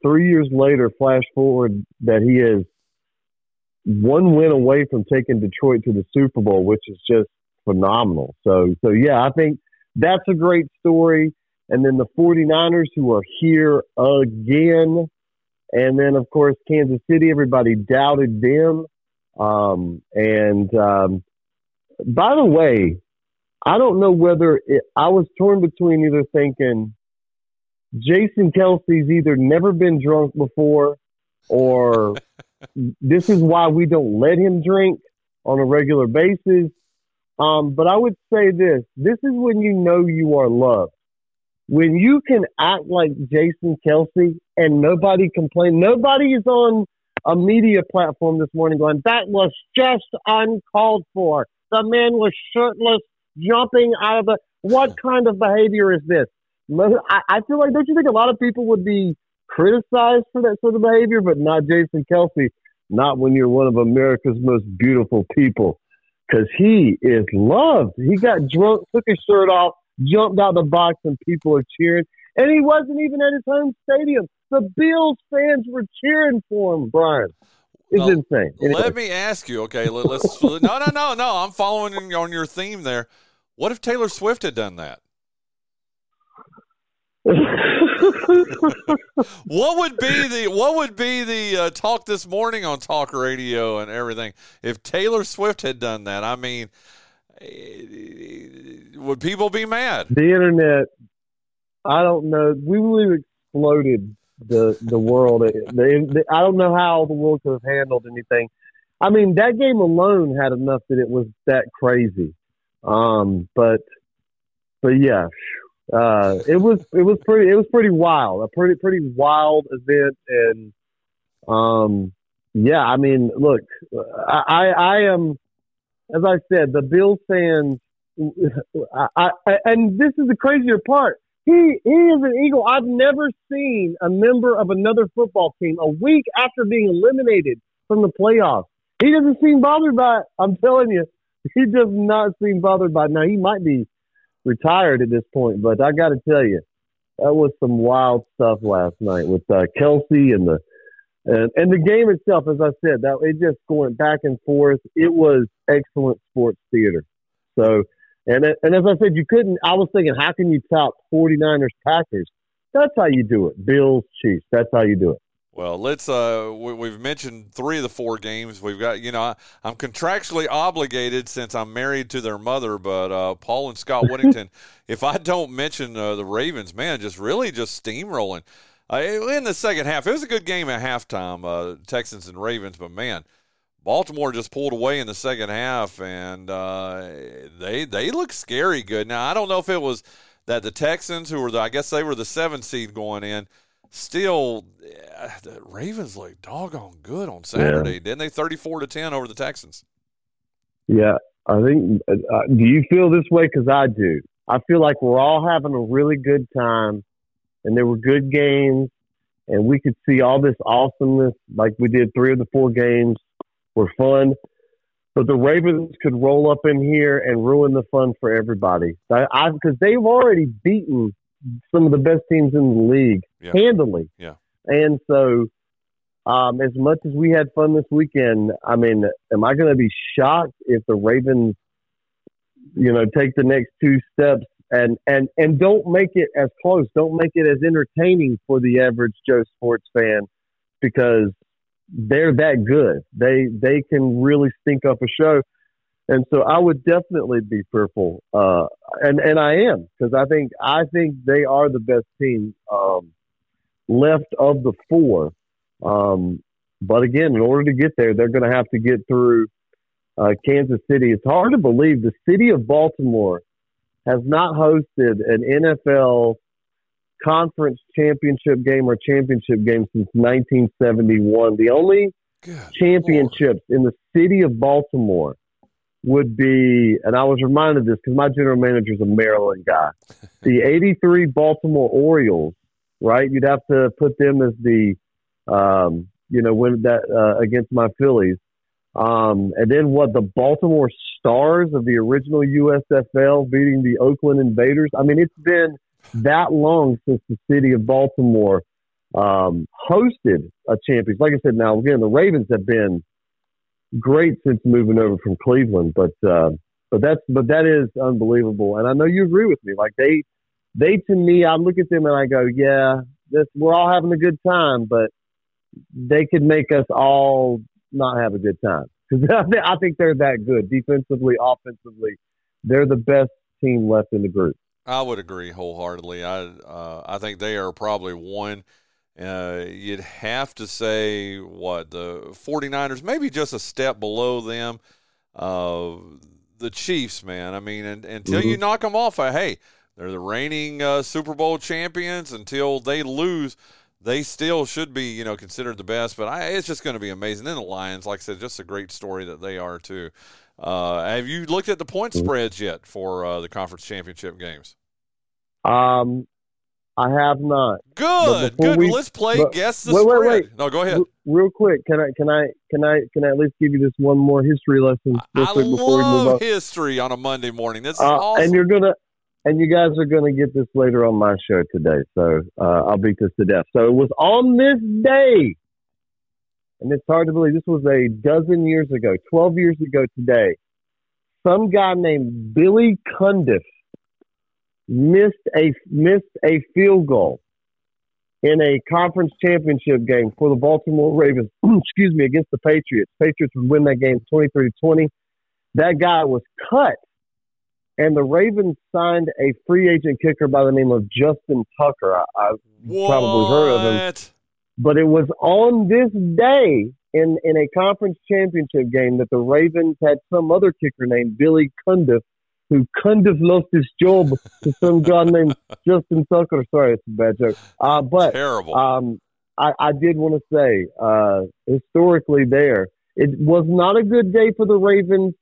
S8: three years later, flash forward that he is one win away from taking Detroit to the Super Bowl, which is just phenomenal. So, so yeah, I think that's a great story. And then the 49ers who are here again. And then, of course, Kansas City, everybody doubted them. Um, and um, by the way, I don't know whether it, I was torn between either thinking Jason Kelce's either never been drunk before or this is why we don't let him drink on a regular basis. Um, but I would say this this is when you know you are loved. When you can act like Jason Kelce and nobody complain, nobody is on a media platform this morning going, that was just uncalled for. The man was shirtless, jumping out of the. What kind of behavior is this? I, I feel like, don't you think a lot of people would be criticized for that sort of behavior, but not Jason Kelce? not when you're one of America's most beautiful people. Because he is loved. He got drunk, took his shirt off, jumped out the box, and people are cheering. And he wasn't even at his home stadium. The Bills fans were cheering for him, Bryan. It's well, insane.
S7: Anyway. Let me ask you, okay? Let, us no, no, no, no. I'm following on your theme there. What if Taylor Swift had done that? what would be the what would be the uh, talk this morning on talk radio and everything if Taylor Swift had done that? I mean, eh, would people be mad?
S8: The internet, I don't know. We really exploded the the world. The, the, I don't know how the world could have handled anything. I mean, that game alone had enough that it was that crazy. Um, but but yeah, uh, it was it was pretty it was pretty wild, a pretty pretty wild event, and um, yeah, I mean, look, I I am, as I said, the Bill fans. I, I, and this is the crazier part. He he is an Eagle. I've never seen a member of another football team a week after being eliminated from the playoffs. He doesn't seem bothered by it. I'm telling you, he does not seem bothered by it. Now he might be retired at this point. But I got to tell you, that was some wild stuff last night with uh, Kelce and the and and the game itself. As I said, that it just going back and forth. It was excellent sports theater. So and and as I said, you couldn't. I was thinking, how can you top 49ers Packers? That's how you do it. Bills Chiefs. That's how you do it.
S7: Well, let's. Uh, we, have mentioned three of the four games. We've got, you know, I, am contractually obligated since I'm married to their mother. But uh, Paul and Scott Whittington, if I don't mention uh, the Ravens, man, just really just steamrolling. Uh, in the second half, it was a good game at halftime, uh, Texans and Ravens, but man, Baltimore just pulled away in the second half, and uh, they they look scary good. Now I don't know if it was that the Texans, who were the, I guess they were the seven seed going in, still the Ravens looked doggone good on Saturday, yeah. didn't they? Thirty four to ten over the Texans.
S8: Yeah, I think. Uh, do you feel this way? Because I do. I feel like we're all having a really good time and there were good games, and we could see all this awesomeness. Like we did, three of the four games were fun, but the Ravens could roll up in here and ruin the fun for everybody. Because they've already beaten some of the best teams in the league
S7: yeah.
S8: handily.
S7: Yeah,
S8: and so. Um, as much as we had fun this weekend, I mean, am I going to be shocked if the Ravens, you know, take the next two steps and and and don't make it as close. Don't make it as entertaining for the average Joe sports fan because they're that good. They they can really stink up a show. And so I would definitely be fearful, uh, and and I am because I think I think they are the best team um, left of the four. Um, but again, in order to get there, they're going to have to get through uh, Kansas City. It's hard to believe the city of Baltimore has not hosted an NFL conference championship game or championship game since 1971. The only
S7: Good
S8: championships
S7: Lord.
S8: in the city of Baltimore would be, and I was reminded of this because my general manager is a Maryland guy. the 83 Baltimore Orioles, right? You'd have to put them as the, um, you know, when that uh, against my Phillies. Um, and then what the Baltimore Stars of the original USFL beating the Oakland Invaders. I mean, it's been that long since the city of Baltimore um, hosted a championship. Like I said, now again, the Ravens have been great since moving over from Cleveland, but uh, but that's but that is unbelievable. And I know you agree with me. Like they they to me, I look at them and I go, yeah, this we're all having a good time, but they could make us all not have a good time because I think they're that good defensively, offensively. They're the best team left in the group.
S7: I would agree wholeheartedly. I uh, I think they are probably one. Uh, you'd have to say what the 49ers, maybe just a step below them. Uh, the Chiefs, man. I mean, and, until mm-hmm. you knock them off, uh, hey, they're the reigning uh, Super Bowl champions. Until they lose, they still should be, you know, considered the best. But I, it's just going to be amazing. Then the Lions, like I said, just a great story that they are too. Uh, have you looked at the point mm-hmm. spreads yet for uh, the conference championship games?
S8: Um, I have not.
S7: Good, good. We, Let's play but, guess the
S8: wait,
S7: spread.
S8: Wait, wait.
S7: No, go ahead.
S8: Real quick, can I can I can I can I at least give you this one more history lesson? Real
S7: I
S8: quick before
S7: love
S8: we move on?
S7: history on a Monday morning. That's
S8: uh,
S7: awesome.
S8: And you're gonna and you guys are going to get this later on my show today. So uh, I'll beat this to death. So it was on this day, and it's hard to believe this was a dozen years ago, 12 years ago today. Some guy named Billy Cundiff missed a missed a field goal in a conference championship game for the Baltimore Ravens. excuse me, against the Patriots. Patriots would win that game 23 to 20. That guy was cut and the Ravens signed a free agent kicker by the name of Justin Tucker. I, have probably heard of him. But it was on this day in, in a conference championship game that the Ravens had some other kicker named Billy Cundiff, who kind of lost his job to some guy named Justin Tucker. Sorry, it's a bad joke. Uh, but
S7: Terrible.
S8: Um, I, I did want to say, uh, historically, there, it was not a good day for the Ravens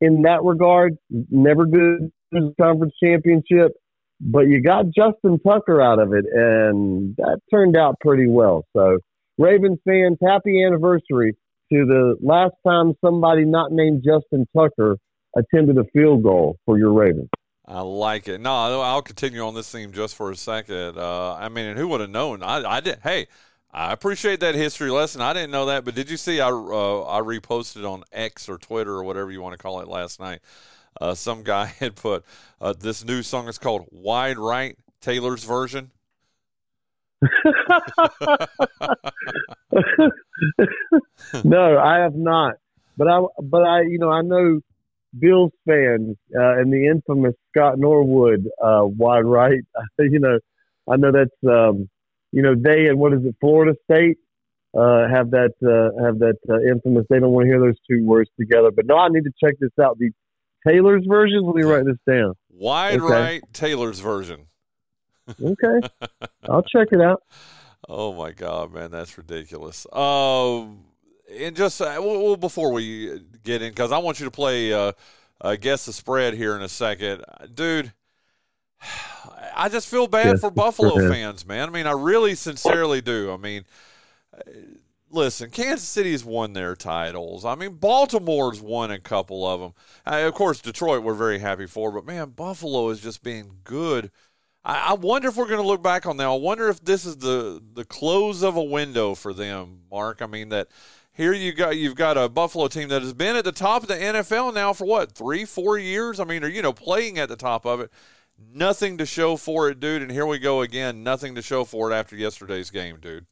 S8: in that regard. Never good conference championship, but you got Justin Tucker out of it, and that turned out pretty well. So, Ravens fans, happy anniversary to the last time somebody not named Justin Tucker attempted a field goal for your Ravens.
S7: I like it. No, I'll continue on this theme just for a second. Uh, I mean, and who would have known? I, I did. Hey, I appreciate that history lesson. I didn't know that, but did you see I uh, I reposted on X or Twitter or whatever you want to call it last night? Uh, some guy had put uh, this new song is called "Wide Right" Taylor's version.
S8: no, I have not. But I, but I, you know, I know Bills fans uh, and the infamous Scott Norwood, uh, wide right. you know, I know that's um, you know, they and what is it, Florida State, uh, have that uh, have that uh, infamous. They don't want to hear those two words together. But no, I need to check this out. The Taylor's version. Let me write this down.
S7: Wide
S8: Okay.
S7: right Taylor's version.
S8: Okay, I'll check it out.
S7: Oh my God, man, that's ridiculous. Um, and just uh, well, before we get in, because I want you to play uh, uh, guess the spread here in a second, dude. I just feel bad
S8: Guess
S7: for Buffalo fans, man. I mean, I really sincerely do. I mean, uh, listen, Kansas City's won their titles. I mean, Baltimore's won a couple of them. Uh, of course, Detroit we're very happy for, but man, Buffalo is just being good. I, I wonder if we're going to look back on that. I wonder if this is the the close of a window for them, Mark. I mean that here you got you've got a Buffalo team that has been at the top of the NFL now for what three, four years. I mean, or you know, playing at the top of it. Nothing to show for it, dude. And here we go again. Nothing to show for it after yesterday's game, dude.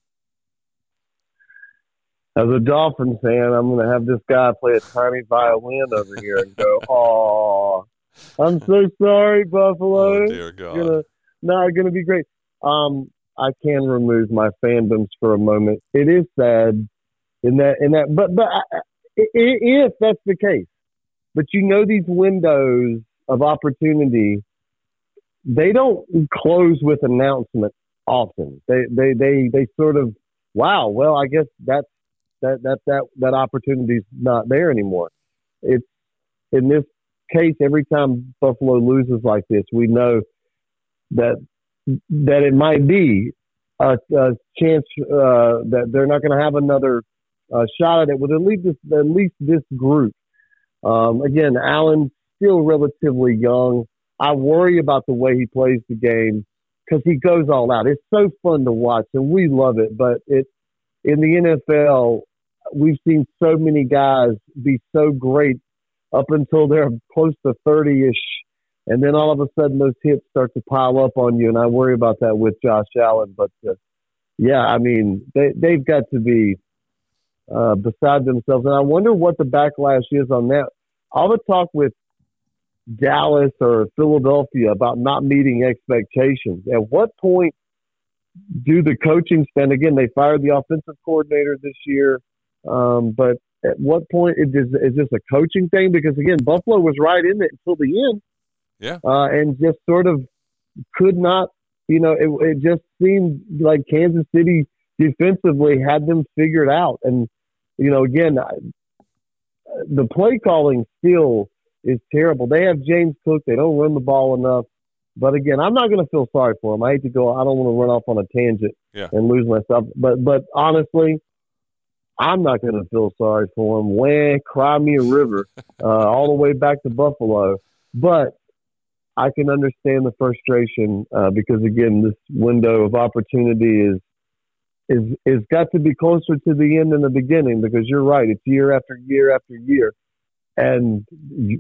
S8: As a Dolphins fan, I'm going to have this guy play a tiny violin over here and go, "Oh, I'm so sorry, Buffalo.
S7: Oh, dear God.
S8: Gonna, not going to be great." Um, I can remove my fandoms for a moment. It is sad in that, in that, but but I, if that's the case, but you know these windows of opportunity, they don't close with announcement often. They they they they sort of, wow. Well, I guess that's that that that that opportunity's not there anymore. It's in this case, every time Buffalo loses like this, we know that that it might be a, a chance uh, that they're not going to have another uh, shot at it with at least this, at least this group. Um, again, Allen's still relatively young. I worry about the way he plays the game because he goes all out. It's so fun to watch, and we love it. But it in the NFL, we've seen so many guys be so great up until they're close to 30 ish. And then all of a sudden, those hits start to pile up on you. And I worry about that with Josh Allen. But uh, yeah, I mean, they, they've got to be uh, beside themselves. And I wonder what the backlash is on that. All the talk with Dallas or Philadelphia about not meeting expectations. At what point do the coaching stand? Again, they fired the offensive coordinator this year. Um, but at what point is this, is this a coaching thing? Because again, Buffalo was right in it until the end.
S7: Yeah.
S8: Uh, and just sort of could not, you know, it, it just seemed like Kansas City defensively had them figured out. And, you know, again, I, the play calling still is terrible. They have James Cook. They don't run the ball enough. But again, I'm not going to feel sorry for him. I hate to go. I don't want to run off on a tangent
S7: Yeah.
S8: and lose myself. But but honestly, I'm not going to feel sorry for him. Wah, cry me a river, uh, all the way back to Buffalo. But I can understand the frustration uh, because again, this window of opportunity is is is got to be closer to the end than the beginning because you're right. It's year after year after year, and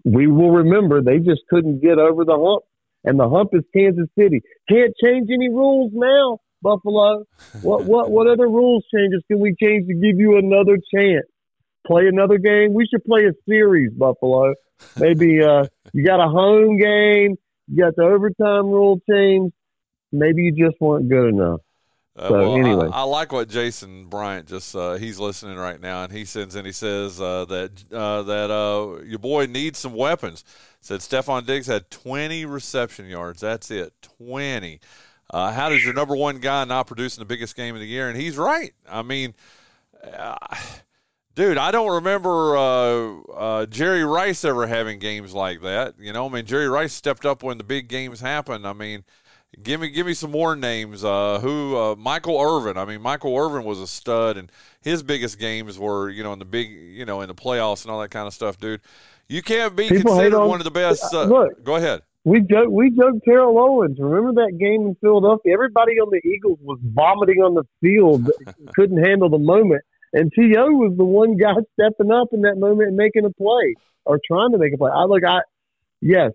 S8: we will remember they just couldn't get over the hump, and the hump is Kansas City. Can't change any rules now, Buffalo. What what what other rules changes can we change to give you another chance? Play another game. We should play a series, Buffalo. Maybe uh, you got a home game. You got the overtime rule changed. Maybe you just weren't good enough.
S7: Uh,
S8: So,
S7: well,
S8: anyway.
S7: I, I like what Jason Bryant just uh, he's listening right now, and he sends in. He says uh, that uh, that uh, your boy needs some weapons. Said Stefon Diggs had 20 reception yards. That's it, 20. Uh, how does your number one guy not produce in the biggest game of the year? And he's right. I mean, uh, dude, I don't remember uh, uh, Jerry Rice ever having games like that. You know, I mean, Jerry Rice stepped up when the big games happened. I mean, give me give me some more names. Uh, who? Uh, Michael Irvin. I mean, Michael Irvin was a stud, and his biggest games were you know in the big you know in the playoffs and all that kind of stuff, dude. You can't be
S8: People
S7: considered
S8: on-
S7: one of the best. Uh,
S8: Look.
S7: go ahead.
S8: We joke, we joked Terrell Owens. Remember that game in Philadelphia? Everybody on the Eagles was vomiting on the field, couldn't handle the moment. And T.O. was the one guy stepping up in that moment and making a play or trying to make a play. I look, I, yes,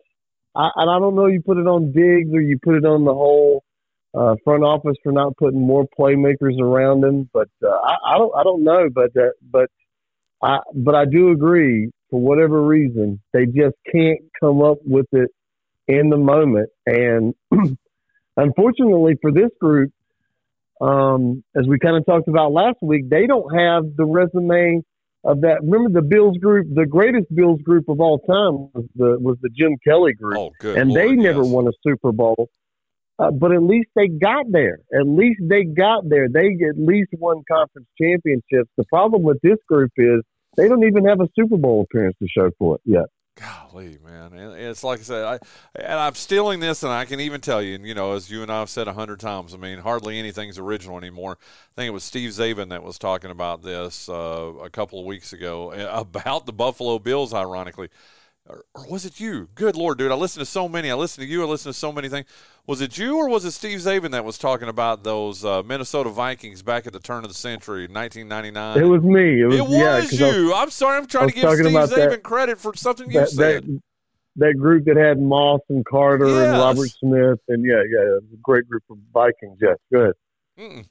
S8: I, and I don't know you put it on Diggs or you put it on the whole uh, front office for not putting more playmakers around him, but uh, I, I don't, I don't know, but uh, but I, but I do agree for whatever reason they just can't come up with it in the moment. And unfortunately for this group, um, as we kind of talked about last week, they don't have the resume of that. Remember the Bills group, the greatest Bills group of all time was the was the Jim Kelly group,
S7: oh,
S8: and
S7: Lord,
S8: they never
S7: yes.
S8: won a Super Bowl. Uh, but at least they got there. At least they got there. They at least won conference championships. The problem with this group is they don't even have a Super Bowl appearance to show for it yet.
S7: Golly, man, it's like I said, I and I'm stealing this, and I can even tell you, and you know, as you and I have said a hundred times, I mean, hardly anything's original anymore. I think it was Steve Czaban that was talking about this uh, a couple of weeks ago about the Buffalo Bills, ironically. Or, or was it you? Good Lord, dude! I listened to so many. I listened to you. I listened to so many things. Was it you or was it Steve Czaban that was talking about those uh, Minnesota Vikings back at the turn of the century, 1999?
S8: It was me. It was,
S7: It was
S8: yeah, 'cause I
S7: you. I'm sorry. I'm trying to give Steve Czaban
S8: that-
S7: credit for something you
S8: that,
S7: said.
S8: that that group that had Moss and Carter and Robert Smith and yeah, yeah, it was a great group of Vikings. Yes, good.
S7: Mm-mm.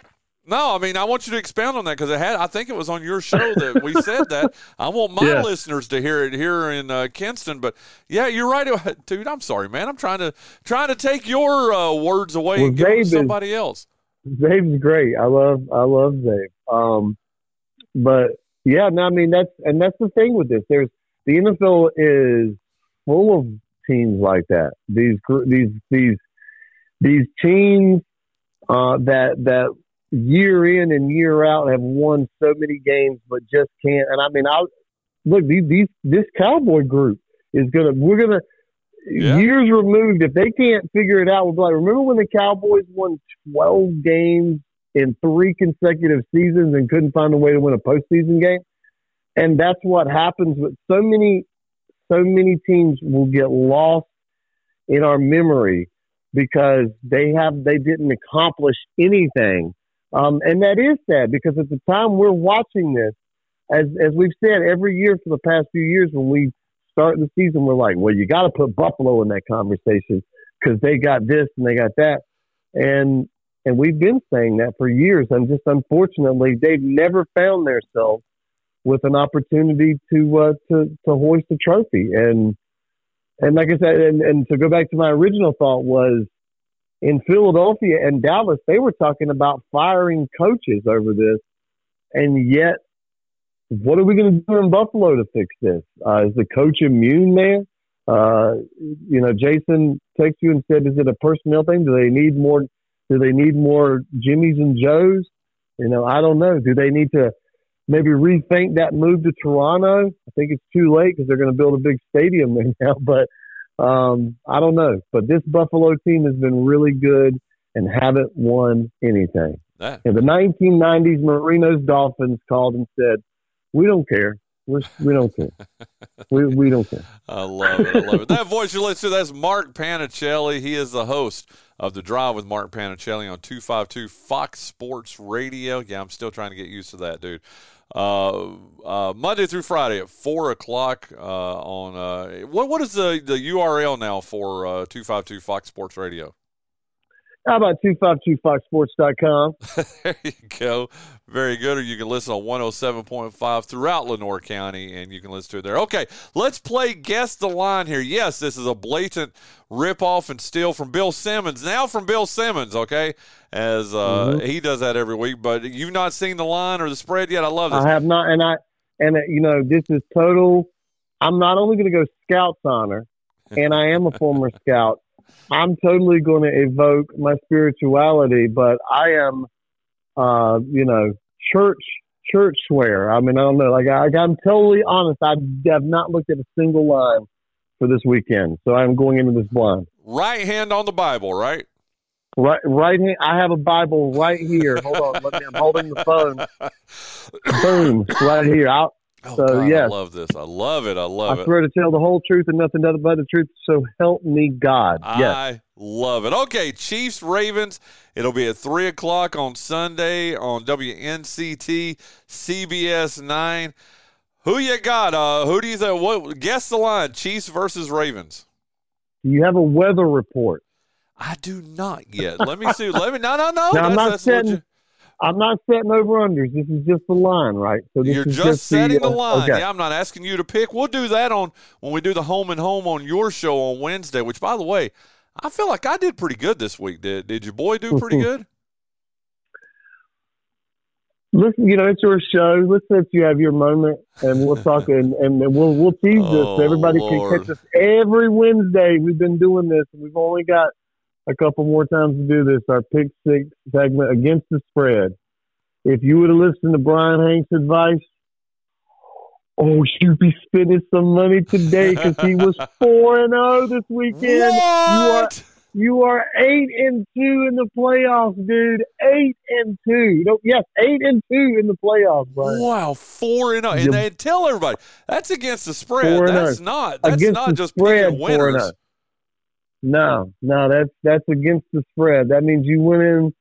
S7: No, I mean I want you to expound on that because it had. I think it was on your show that we said that. I want my
S8: Yeah.
S7: listeners to hear it here in uh, Kinston. But yeah, you're right, dude. I'm sorry, man. I'm trying to trying to take your uh, words away
S8: Well,
S7: and give them to
S8: Czaban-
S7: somebody else.
S8: Czabe's great. I love I love Czabe. Um, but yeah, no, I mean that's and that's the thing with this. There's the NFL is full of teams like that. These these these these teams uh, that that year in and year out have won so many games, but just can't. And I mean, I look these, these this Cowboy group is gonna we're gonna
S7: Yeah.
S8: years removed if they can't figure it out. We'll be like, remember when the Cowboys won twelve games in three consecutive seasons and couldn't find a way to win a postseason game? And that's what happens with so many so many teams will get lost in our memory because they have they didn't accomplish anything. Um, and that is sad because at the time we're watching this, as as we've said every year for the past few years, when we start the season, we're like, well, you got to put Buffalo in that conversation because they got this and they got that, and and we've been saying that for years. And just unfortunately, they've never found themselves with an opportunity to uh, to to hoist a trophy. And and like I said, and, and to go back to my original thought was in Philadelphia and Dallas, they were talking about firing coaches over this, and yet, what are we going to do in Buffalo to fix this? Uh, is the coach immune there? Uh, you know, Jason texted you and said, "Is it a personnel thing? Do they need more? Do they need more Jimmys and Joes? You know, I don't know. Do they need to maybe rethink that move to Toronto? I think it's too late because they're going to build a big stadium there now, but." Um, I don't know, but this Buffalo team has been really good and haven't won anything. In the 1990s, Marino's Dolphins called and said, "We don't care. We're, we don't care. we, we don't care."
S7: I love it. I love it. That voice you're listening to, that's Mark Panichelli. He is the host of The Drive with Mark Panichelli on 252 Fox Sports Radio. Yeah, I'm still trying to get used to that, dude. Uh, uh, Monday through Friday at 4 o'clock uh, on. Uh, what What is the, the URL now for uh, 252 Fox Sports Radio?
S8: How about 252foxsports.com?
S7: there you go. Very good. Or you can listen on 107.5 throughout Lenoir County, and you can listen to it there. Okay, let's play Guess the Line here. Yes, this is a blatant ripoff and steal from Bill Simmons. Now from Bill Simmons, okay? As uh,
S8: Mhm.
S7: he does that every week. But you've not seen the line or the spread yet. I love this.
S8: I have not, and I, and uh, you know, this is total. I'm not only going to go Scouts honor, and I am a former Scout. I'm totally going to evoke my spirituality, but I am, uh, you know, church church swear. I mean, I don't know. Like I, I'm totally honest. I have not looked at a single line for this weekend, so I'm going into this blind.
S7: Right hand on the Bible, right?
S8: Right, right here. I have a Bible right here. Hold on, let me. I'm holding the phone. Boom, right here. I'll,
S7: Oh,
S8: so
S7: God, I love this. I love it. I love it.
S8: I
S7: it.
S8: swear to tell the whole truth and nothing other but the truth. So help me God. Yes.
S7: I love it. Okay, Chiefs Ravens. It'll be at three o'clock on Sunday on WNCT CBS nine. Who you got? Uh, who do you think? What? Guess the line. Chiefs versus Ravens.
S8: Do you have a weather report?
S7: I do not yet. Let me see. Let me. No, no, no.
S8: Now, I'm not setting. I'm not setting over unders. This is just the line, right? So this
S7: You're
S8: is
S7: just, setting the
S8: uh,
S7: line.
S8: Okay.
S7: Yeah, I'm not asking you to pick. We'll do that on when we do the home and home on your show on Wednesday. Which, by the way, I feel like I did pretty good this week. Did Did your boy do pretty good?
S8: listen, you know, it's your show. Let's let you have your moment, and we'll talk, and, and we'll we'll tease this.
S7: Oh,
S8: Everybody
S7: Lord.
S8: can catch us every Wednesday. We've been doing this, and we've only got a couple more times to do this. Our pick six segment against the spread. If you would have listened to Bryan Hank's advice, oh, you'd be spending some money today because he was four and zero this weekend. You are
S7: What?
S8: you are eight and two in the playoffs, dude. Eight and two. No, yes, eight and two in the playoffs, Bryan.
S7: Wow, four and oh, and
S8: You-
S7: they tell everybody that's against the spread.
S8: Oh.
S7: That's
S8: oh.
S7: not. That's
S8: Against
S7: not
S8: the
S7: just
S8: spread,
S7: picking winners.
S8: No, no, that's that's against the spread. That means you went in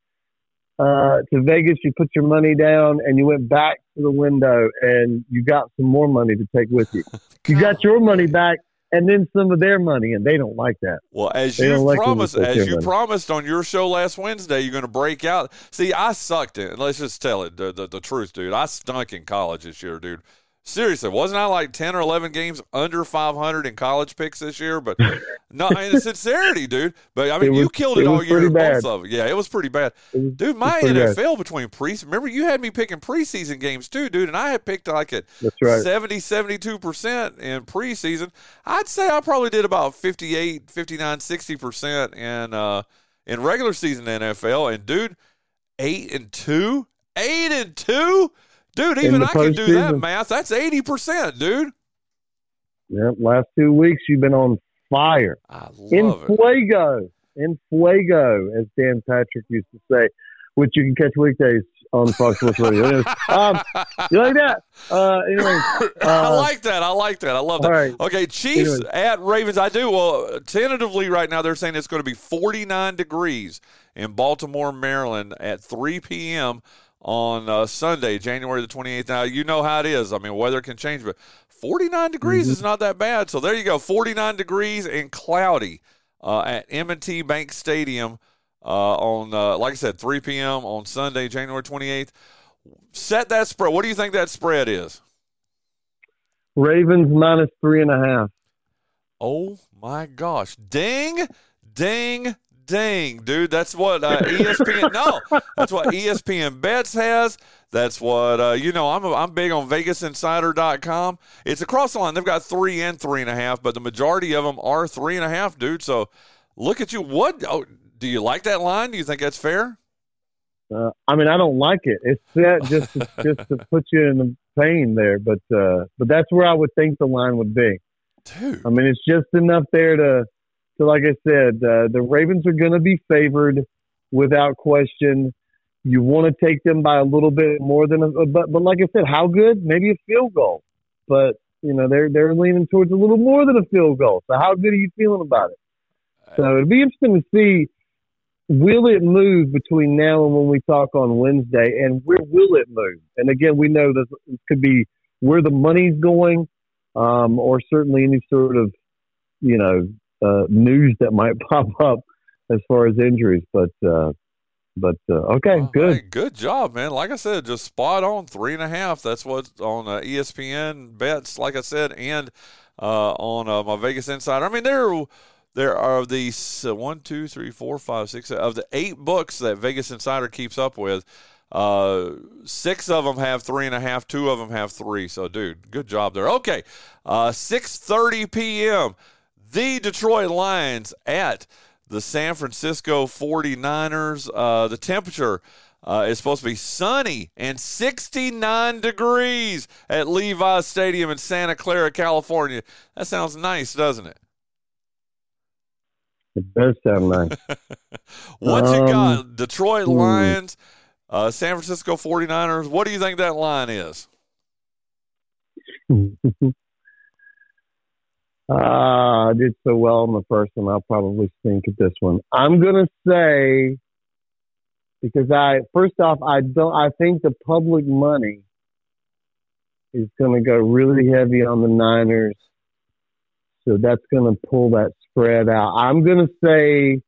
S8: uh, to Vegas, you put your money down, and you went back to the window, and you got some more money to take with you. You got your money back, and then some of their money, and they don't like that.
S7: Well, as
S8: They
S7: you
S8: like
S7: promised, as you
S8: money.
S7: promised on your show last Wednesday, you're going to break out. See, I sucked it. Let's just tell it the, the, the truth, dude. I stunk in college this year, dude. Seriously, wasn't I like ten or eleven games under 500 in college picks this year? But no, in sincerity, dude. But I mean,
S8: It
S7: you killed it,
S8: it
S7: all year. Both of them. Yeah, it was pretty bad,
S8: was-
S7: dude. My
S8: was pretty bad.
S7: NFL between pre. Remember, you had me picking preseason games too, dude, and I had picked like at
S8: That's right.
S7: 70, 72 percent in preseason. I'd say I probably did about 58, 59, 60 percent in uh in regular season NFL. And dude, eight and two, eight and two, dude. Even I can do that math. That's eighty percent, dude.
S8: Yeah, last two weeks you've been on fire.
S7: I
S8: In
S7: love it.
S8: fuego, in fuego, as Dan Patrick used to say, which you can catch weekdays on Fox Sports Radio. Anyways, um, you like that? Uh, anyway,
S7: I
S8: uh,
S7: like that. I like that. I love that.
S8: right.
S7: Okay, Chiefs
S8: Anyways.
S7: at Ravens. I do. Well, tentatively right now they're saying it's going to be 49 degrees in Baltimore, Maryland at 3 p.m. on uh, Sunday, January the 28th. Now, you know how it is. I mean, weather can change, but 49 degrees
S8: Mm-hmm.
S7: is not that bad. So there you go. 49 degrees and cloudy uh, at M&T Bank Stadium uh, on, uh, like I said, 3 p.m. on Sunday, January 28th. Set that spread. What do you think that spread is?
S8: Ravens minus three and a half.
S7: Oh my gosh. Ding, ding, ding, dude. That's what uh, ESPN, no, that's what ESPN Bets has. That's what, uh, you know, I'm, I'm big on VegasInsider.com. It's across the line. They've got three and three and a half, but the majority of them are three and a half, dude. So look at you. What, oh, do you like that line? Do you think that's fair?
S8: Uh, I mean, I don't like it. It's set just to, just to put you in the pain there, but uh, but that's where I would think the line would be.
S7: Dude.
S8: I mean, it's just enough there to, to like I said, uh, the Ravens are going to be favored without question. You want to take them by a little bit more than, a, but but like I said, how good? Maybe a field goal, but you know they're they're leaning towards a little more than a field goal. So how good are you feeling about it? So it'll be interesting to see. Will it move between now and when we talk on Wednesday, and where will it move? And again, we know that this could be where the money's going, um, or certainly any sort of, you know, uh, news that might pop up as far as injuries. But, uh, but uh, okay,
S7: Well,
S8: good.
S7: hey, good job, man. Like I said, just spot on three and a half. That's what's on uh, ESPN bets. Like I said, and uh, on uh, my Vegas Insider. I mean, there there are these uh, one, two, three, four, five, six of the eight books that Vegas Insider keeps up with. Uh, six of them have three and a half. Two of them have three. So, dude, good job there. Okay, uh, six thirty p.m. The Detroit Lions at the San Francisco 49ers. Uh, the temperature uh, is supposed to be sunny and 69 degrees at Levi's Stadium in Santa Clara, California. That sounds nice, doesn't it?
S8: It does sound nice.
S7: What you
S8: Um,
S7: got? Detroit
S8: hmm.
S7: Lions, uh, San Francisco 49ers. What do you think that line is?
S8: Ah, I did so well on the first one. I'll probably stink at this one. I'm gonna say because I first off, I don't. I think the public money is gonna go really heavy on the Niners, so that's gonna pull that spread out. I'm gonna say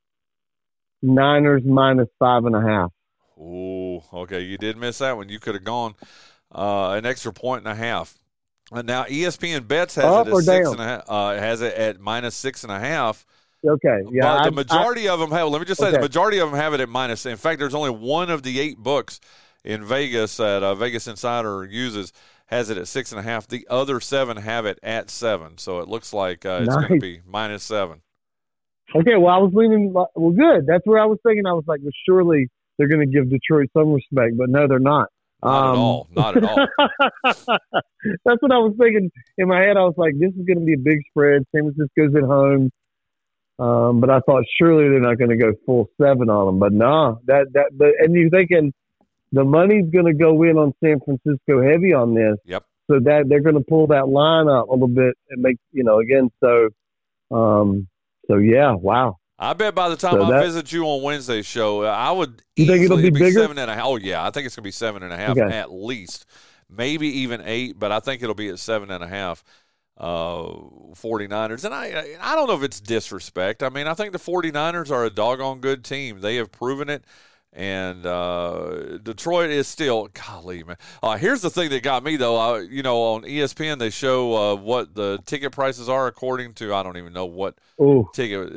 S8: Niners minus five and a half.
S7: Ooh, okay. You did miss that one. You could have gone uh, an extra point and a half. And now ESPN bets has
S8: Up
S7: it at six
S8: down?
S7: and a half. Uh, has it at minus six and a half.
S8: Okay, yeah.
S7: the majority of them have. Let me just say,
S8: Okay.
S7: the majority of them have it at minus. In fact, there's only one of the eight books in Vegas that uh, Vegas Insider uses has it at six and a half. The other seven have it at seven, so it looks like uh, it's going to be minus seven.
S8: Okay, well, I was leaning. Well, good. That's where I was thinking. I was like, well, surely they're going to give Detroit some respect, but no, they're not.
S7: Not at all. Not at all.
S8: That's what I was thinking in my head. I was like, this is going to be a big spread. San Francisco's at home. Um, but I thought surely they're not going to go full seven on them. But nah, that that. But and you're thinking the money's going to go in on San Francisco heavy on this.
S7: Yep.
S8: So that they're going to pull that line up a little bit and make you know again. So, um, so yeah, wow.
S7: I bet by the time
S8: So
S7: I
S8: that-
S7: visit you on Wednesday's show, I would
S8: You think it'll
S7: easily
S8: be bigger?
S7: seven and a half. Oh yeah, I think it's gonna be seven and a half
S8: Okay.
S7: at least, maybe even eight, but I think it'll be at seven and a half. Uh, 49ers, and I I don't know if it's disrespect. I mean, I think the 49ers are a doggone good team. They have proven it. And uh, Detroit is still, golly, man. Uh, here's the thing that got me though. I, you know, on ESPN they show uh, what the ticket prices are according to. I don't even know what
S8: Ooh.
S7: ticket.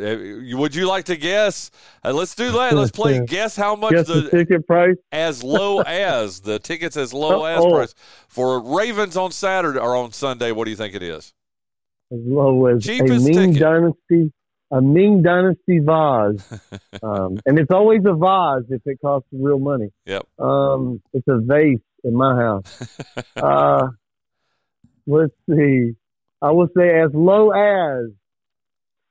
S7: uh, Would you like to guess? Uh, let's do that. Let's play guess how much
S8: Guess the,
S7: the
S8: ticket price.
S7: as low as the tickets as low as
S8: Oh.
S7: price for Ravens on Saturday or on Sunday. What do you think it is?
S8: as low as
S7: Cheapest
S8: a Ming
S7: ticket.
S8: Dynasty, a Ming Dynasty vase, um, and it's always a vase if it costs real money.
S7: Yep.
S8: Um, it's a vase in my house. uh, let's see. I would say as low as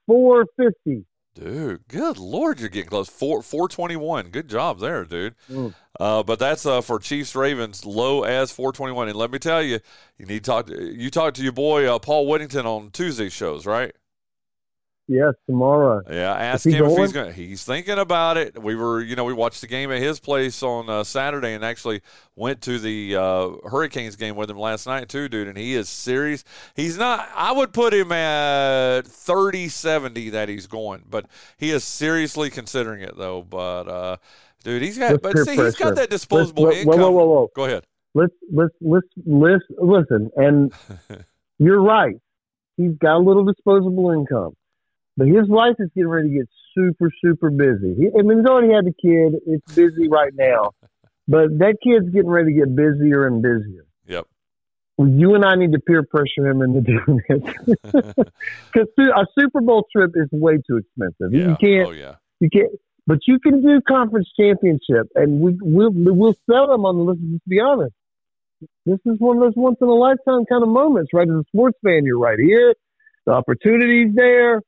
S8: four fifty.
S7: Dude, good lord, you're getting close. Four four twenty one. Good job there, dude.
S8: Mm.
S7: Uh, but that's uh, for Chiefs Ravens low as four twenty one. And let me tell you, you need to talk. To, you talked to your boy uh, Paul Whittington on Tuesday shows, right?
S8: Yes, tomorrow.
S7: Yeah, ask him if he's going. He's thinking about it. We were, you know, we watched the game at his place on uh, Saturday, and actually went to the uh, Hurricanes game with him last night too, dude. And he is serious. He's not. I would put him at 30-70 that he's going, but he is seriously considering it though. But uh, dude, he's got.
S8: Let's
S7: but see, he's got that disposable
S8: Let's- whoa,
S7: income.
S8: whoa, whoa, whoa.
S7: Go ahead.
S8: Let's let's let's let's listen. And you're right. He's got a little disposable income, but his wife is getting ready to get super super busy. He, I mean, he's already had the kid. It's busy right now, but that kid's getting ready to get busier and busier.
S7: Yep.
S8: Well, You and I need to peer pressure him into doing it. because a Super Bowl trip is way too expensive.
S7: Yeah.
S8: You can't.
S7: Oh yeah.
S8: You can't. But you can do conference championship, and we we'll we'll sell them on the list. Just be honest, this is one of those once in a lifetime kind of moments, right? As a sports fan, you're right here. The opportunity's there,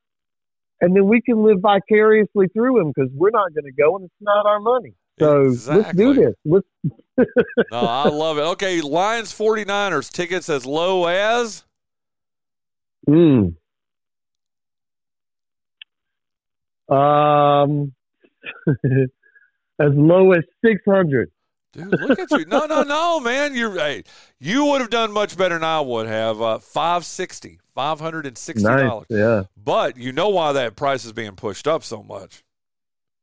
S8: and then we can live vicariously through him because we're not going to go, and it's not our money. So let's do this. Let's.
S7: No, I love it. Okay, Lions 49ers tickets as low as
S8: Mm. Um, as low as six hundred.
S7: Dude, look at you. No, no, no, man. You're hey, you would have done much better than I would have. Uh, 560 $560.
S8: Nice, yeah.
S7: But you know why that price is being pushed up so much.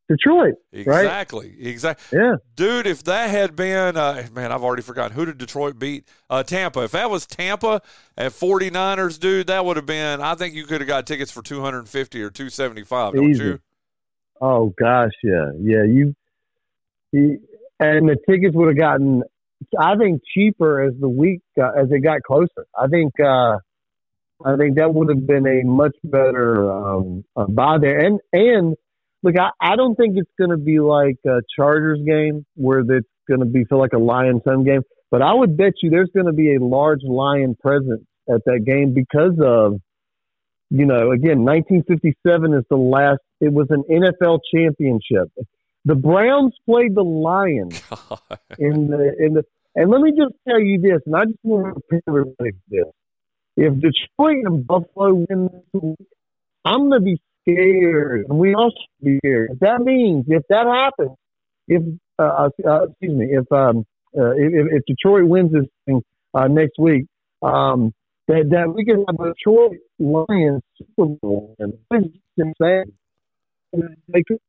S8: Detroit, right?
S7: Exactly. Exactly.
S8: Yeah.
S7: Dude, if that had been, uh, man, I've already forgotten. Who did Detroit beat? Uh, Tampa. If that was Tampa at 49ers, dude, that would have been, I think you could have got tickets for 250 or 275 don't you?
S8: Oh gosh, yeah, yeah. You, you and the tickets would have gotten, I think, cheaper as the week got, as it got closer. I think, uh, I think that would have been a much better um, uh, buy there. And and look, I, I don't think it's going to be like a Chargers game where it's going to be feel like a Lion home game. But I would bet you there's going to be a large Lion presence at that game because of you know, again, 1957 is the last. It was an NFL championship. The Browns played the Lions in the in the. And let me just tell you this, and I just want to tell everybody this: if Detroit and Buffalo win this week, I'm going to be scared, and we all should be scared. That means if that happens, if uh, uh, excuse me, if um uh, if, if Detroit wins this thing uh, next week, um, that that we can have a Detroit Lions Super Bowl, and. They could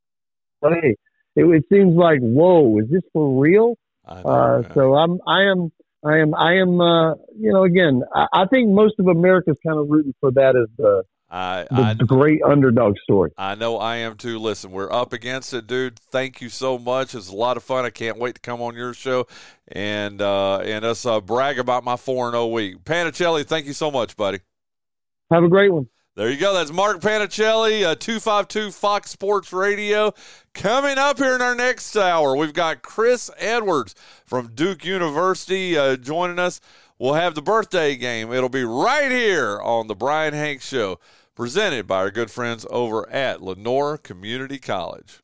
S8: play. It, it seems like, whoa, is this for real? Uh, so I'm, I am, I am, I am. Uh, you know, again, I, I think most of America's kind of rooting for that as the
S7: I,
S8: The
S7: I
S8: great underdog story.
S7: I know I am too. Listen, we're up against it, dude. Thank you so much. It's a lot of fun. I can't wait to come on your show and uh, and us uh, brag about my four and zero week. Panichelli, thank you so much, buddy.
S8: Have a great one.
S7: There you go. That's Mark Panichelli, uh, 252 Fox Sports Radio. Coming up here in our next hour, we've got Chris Edwards from Duke University uh, joining us. We'll have the birthday game. It'll be right here on the Bryan Hanks Show, presented by our good friends over at Lenoir Community College.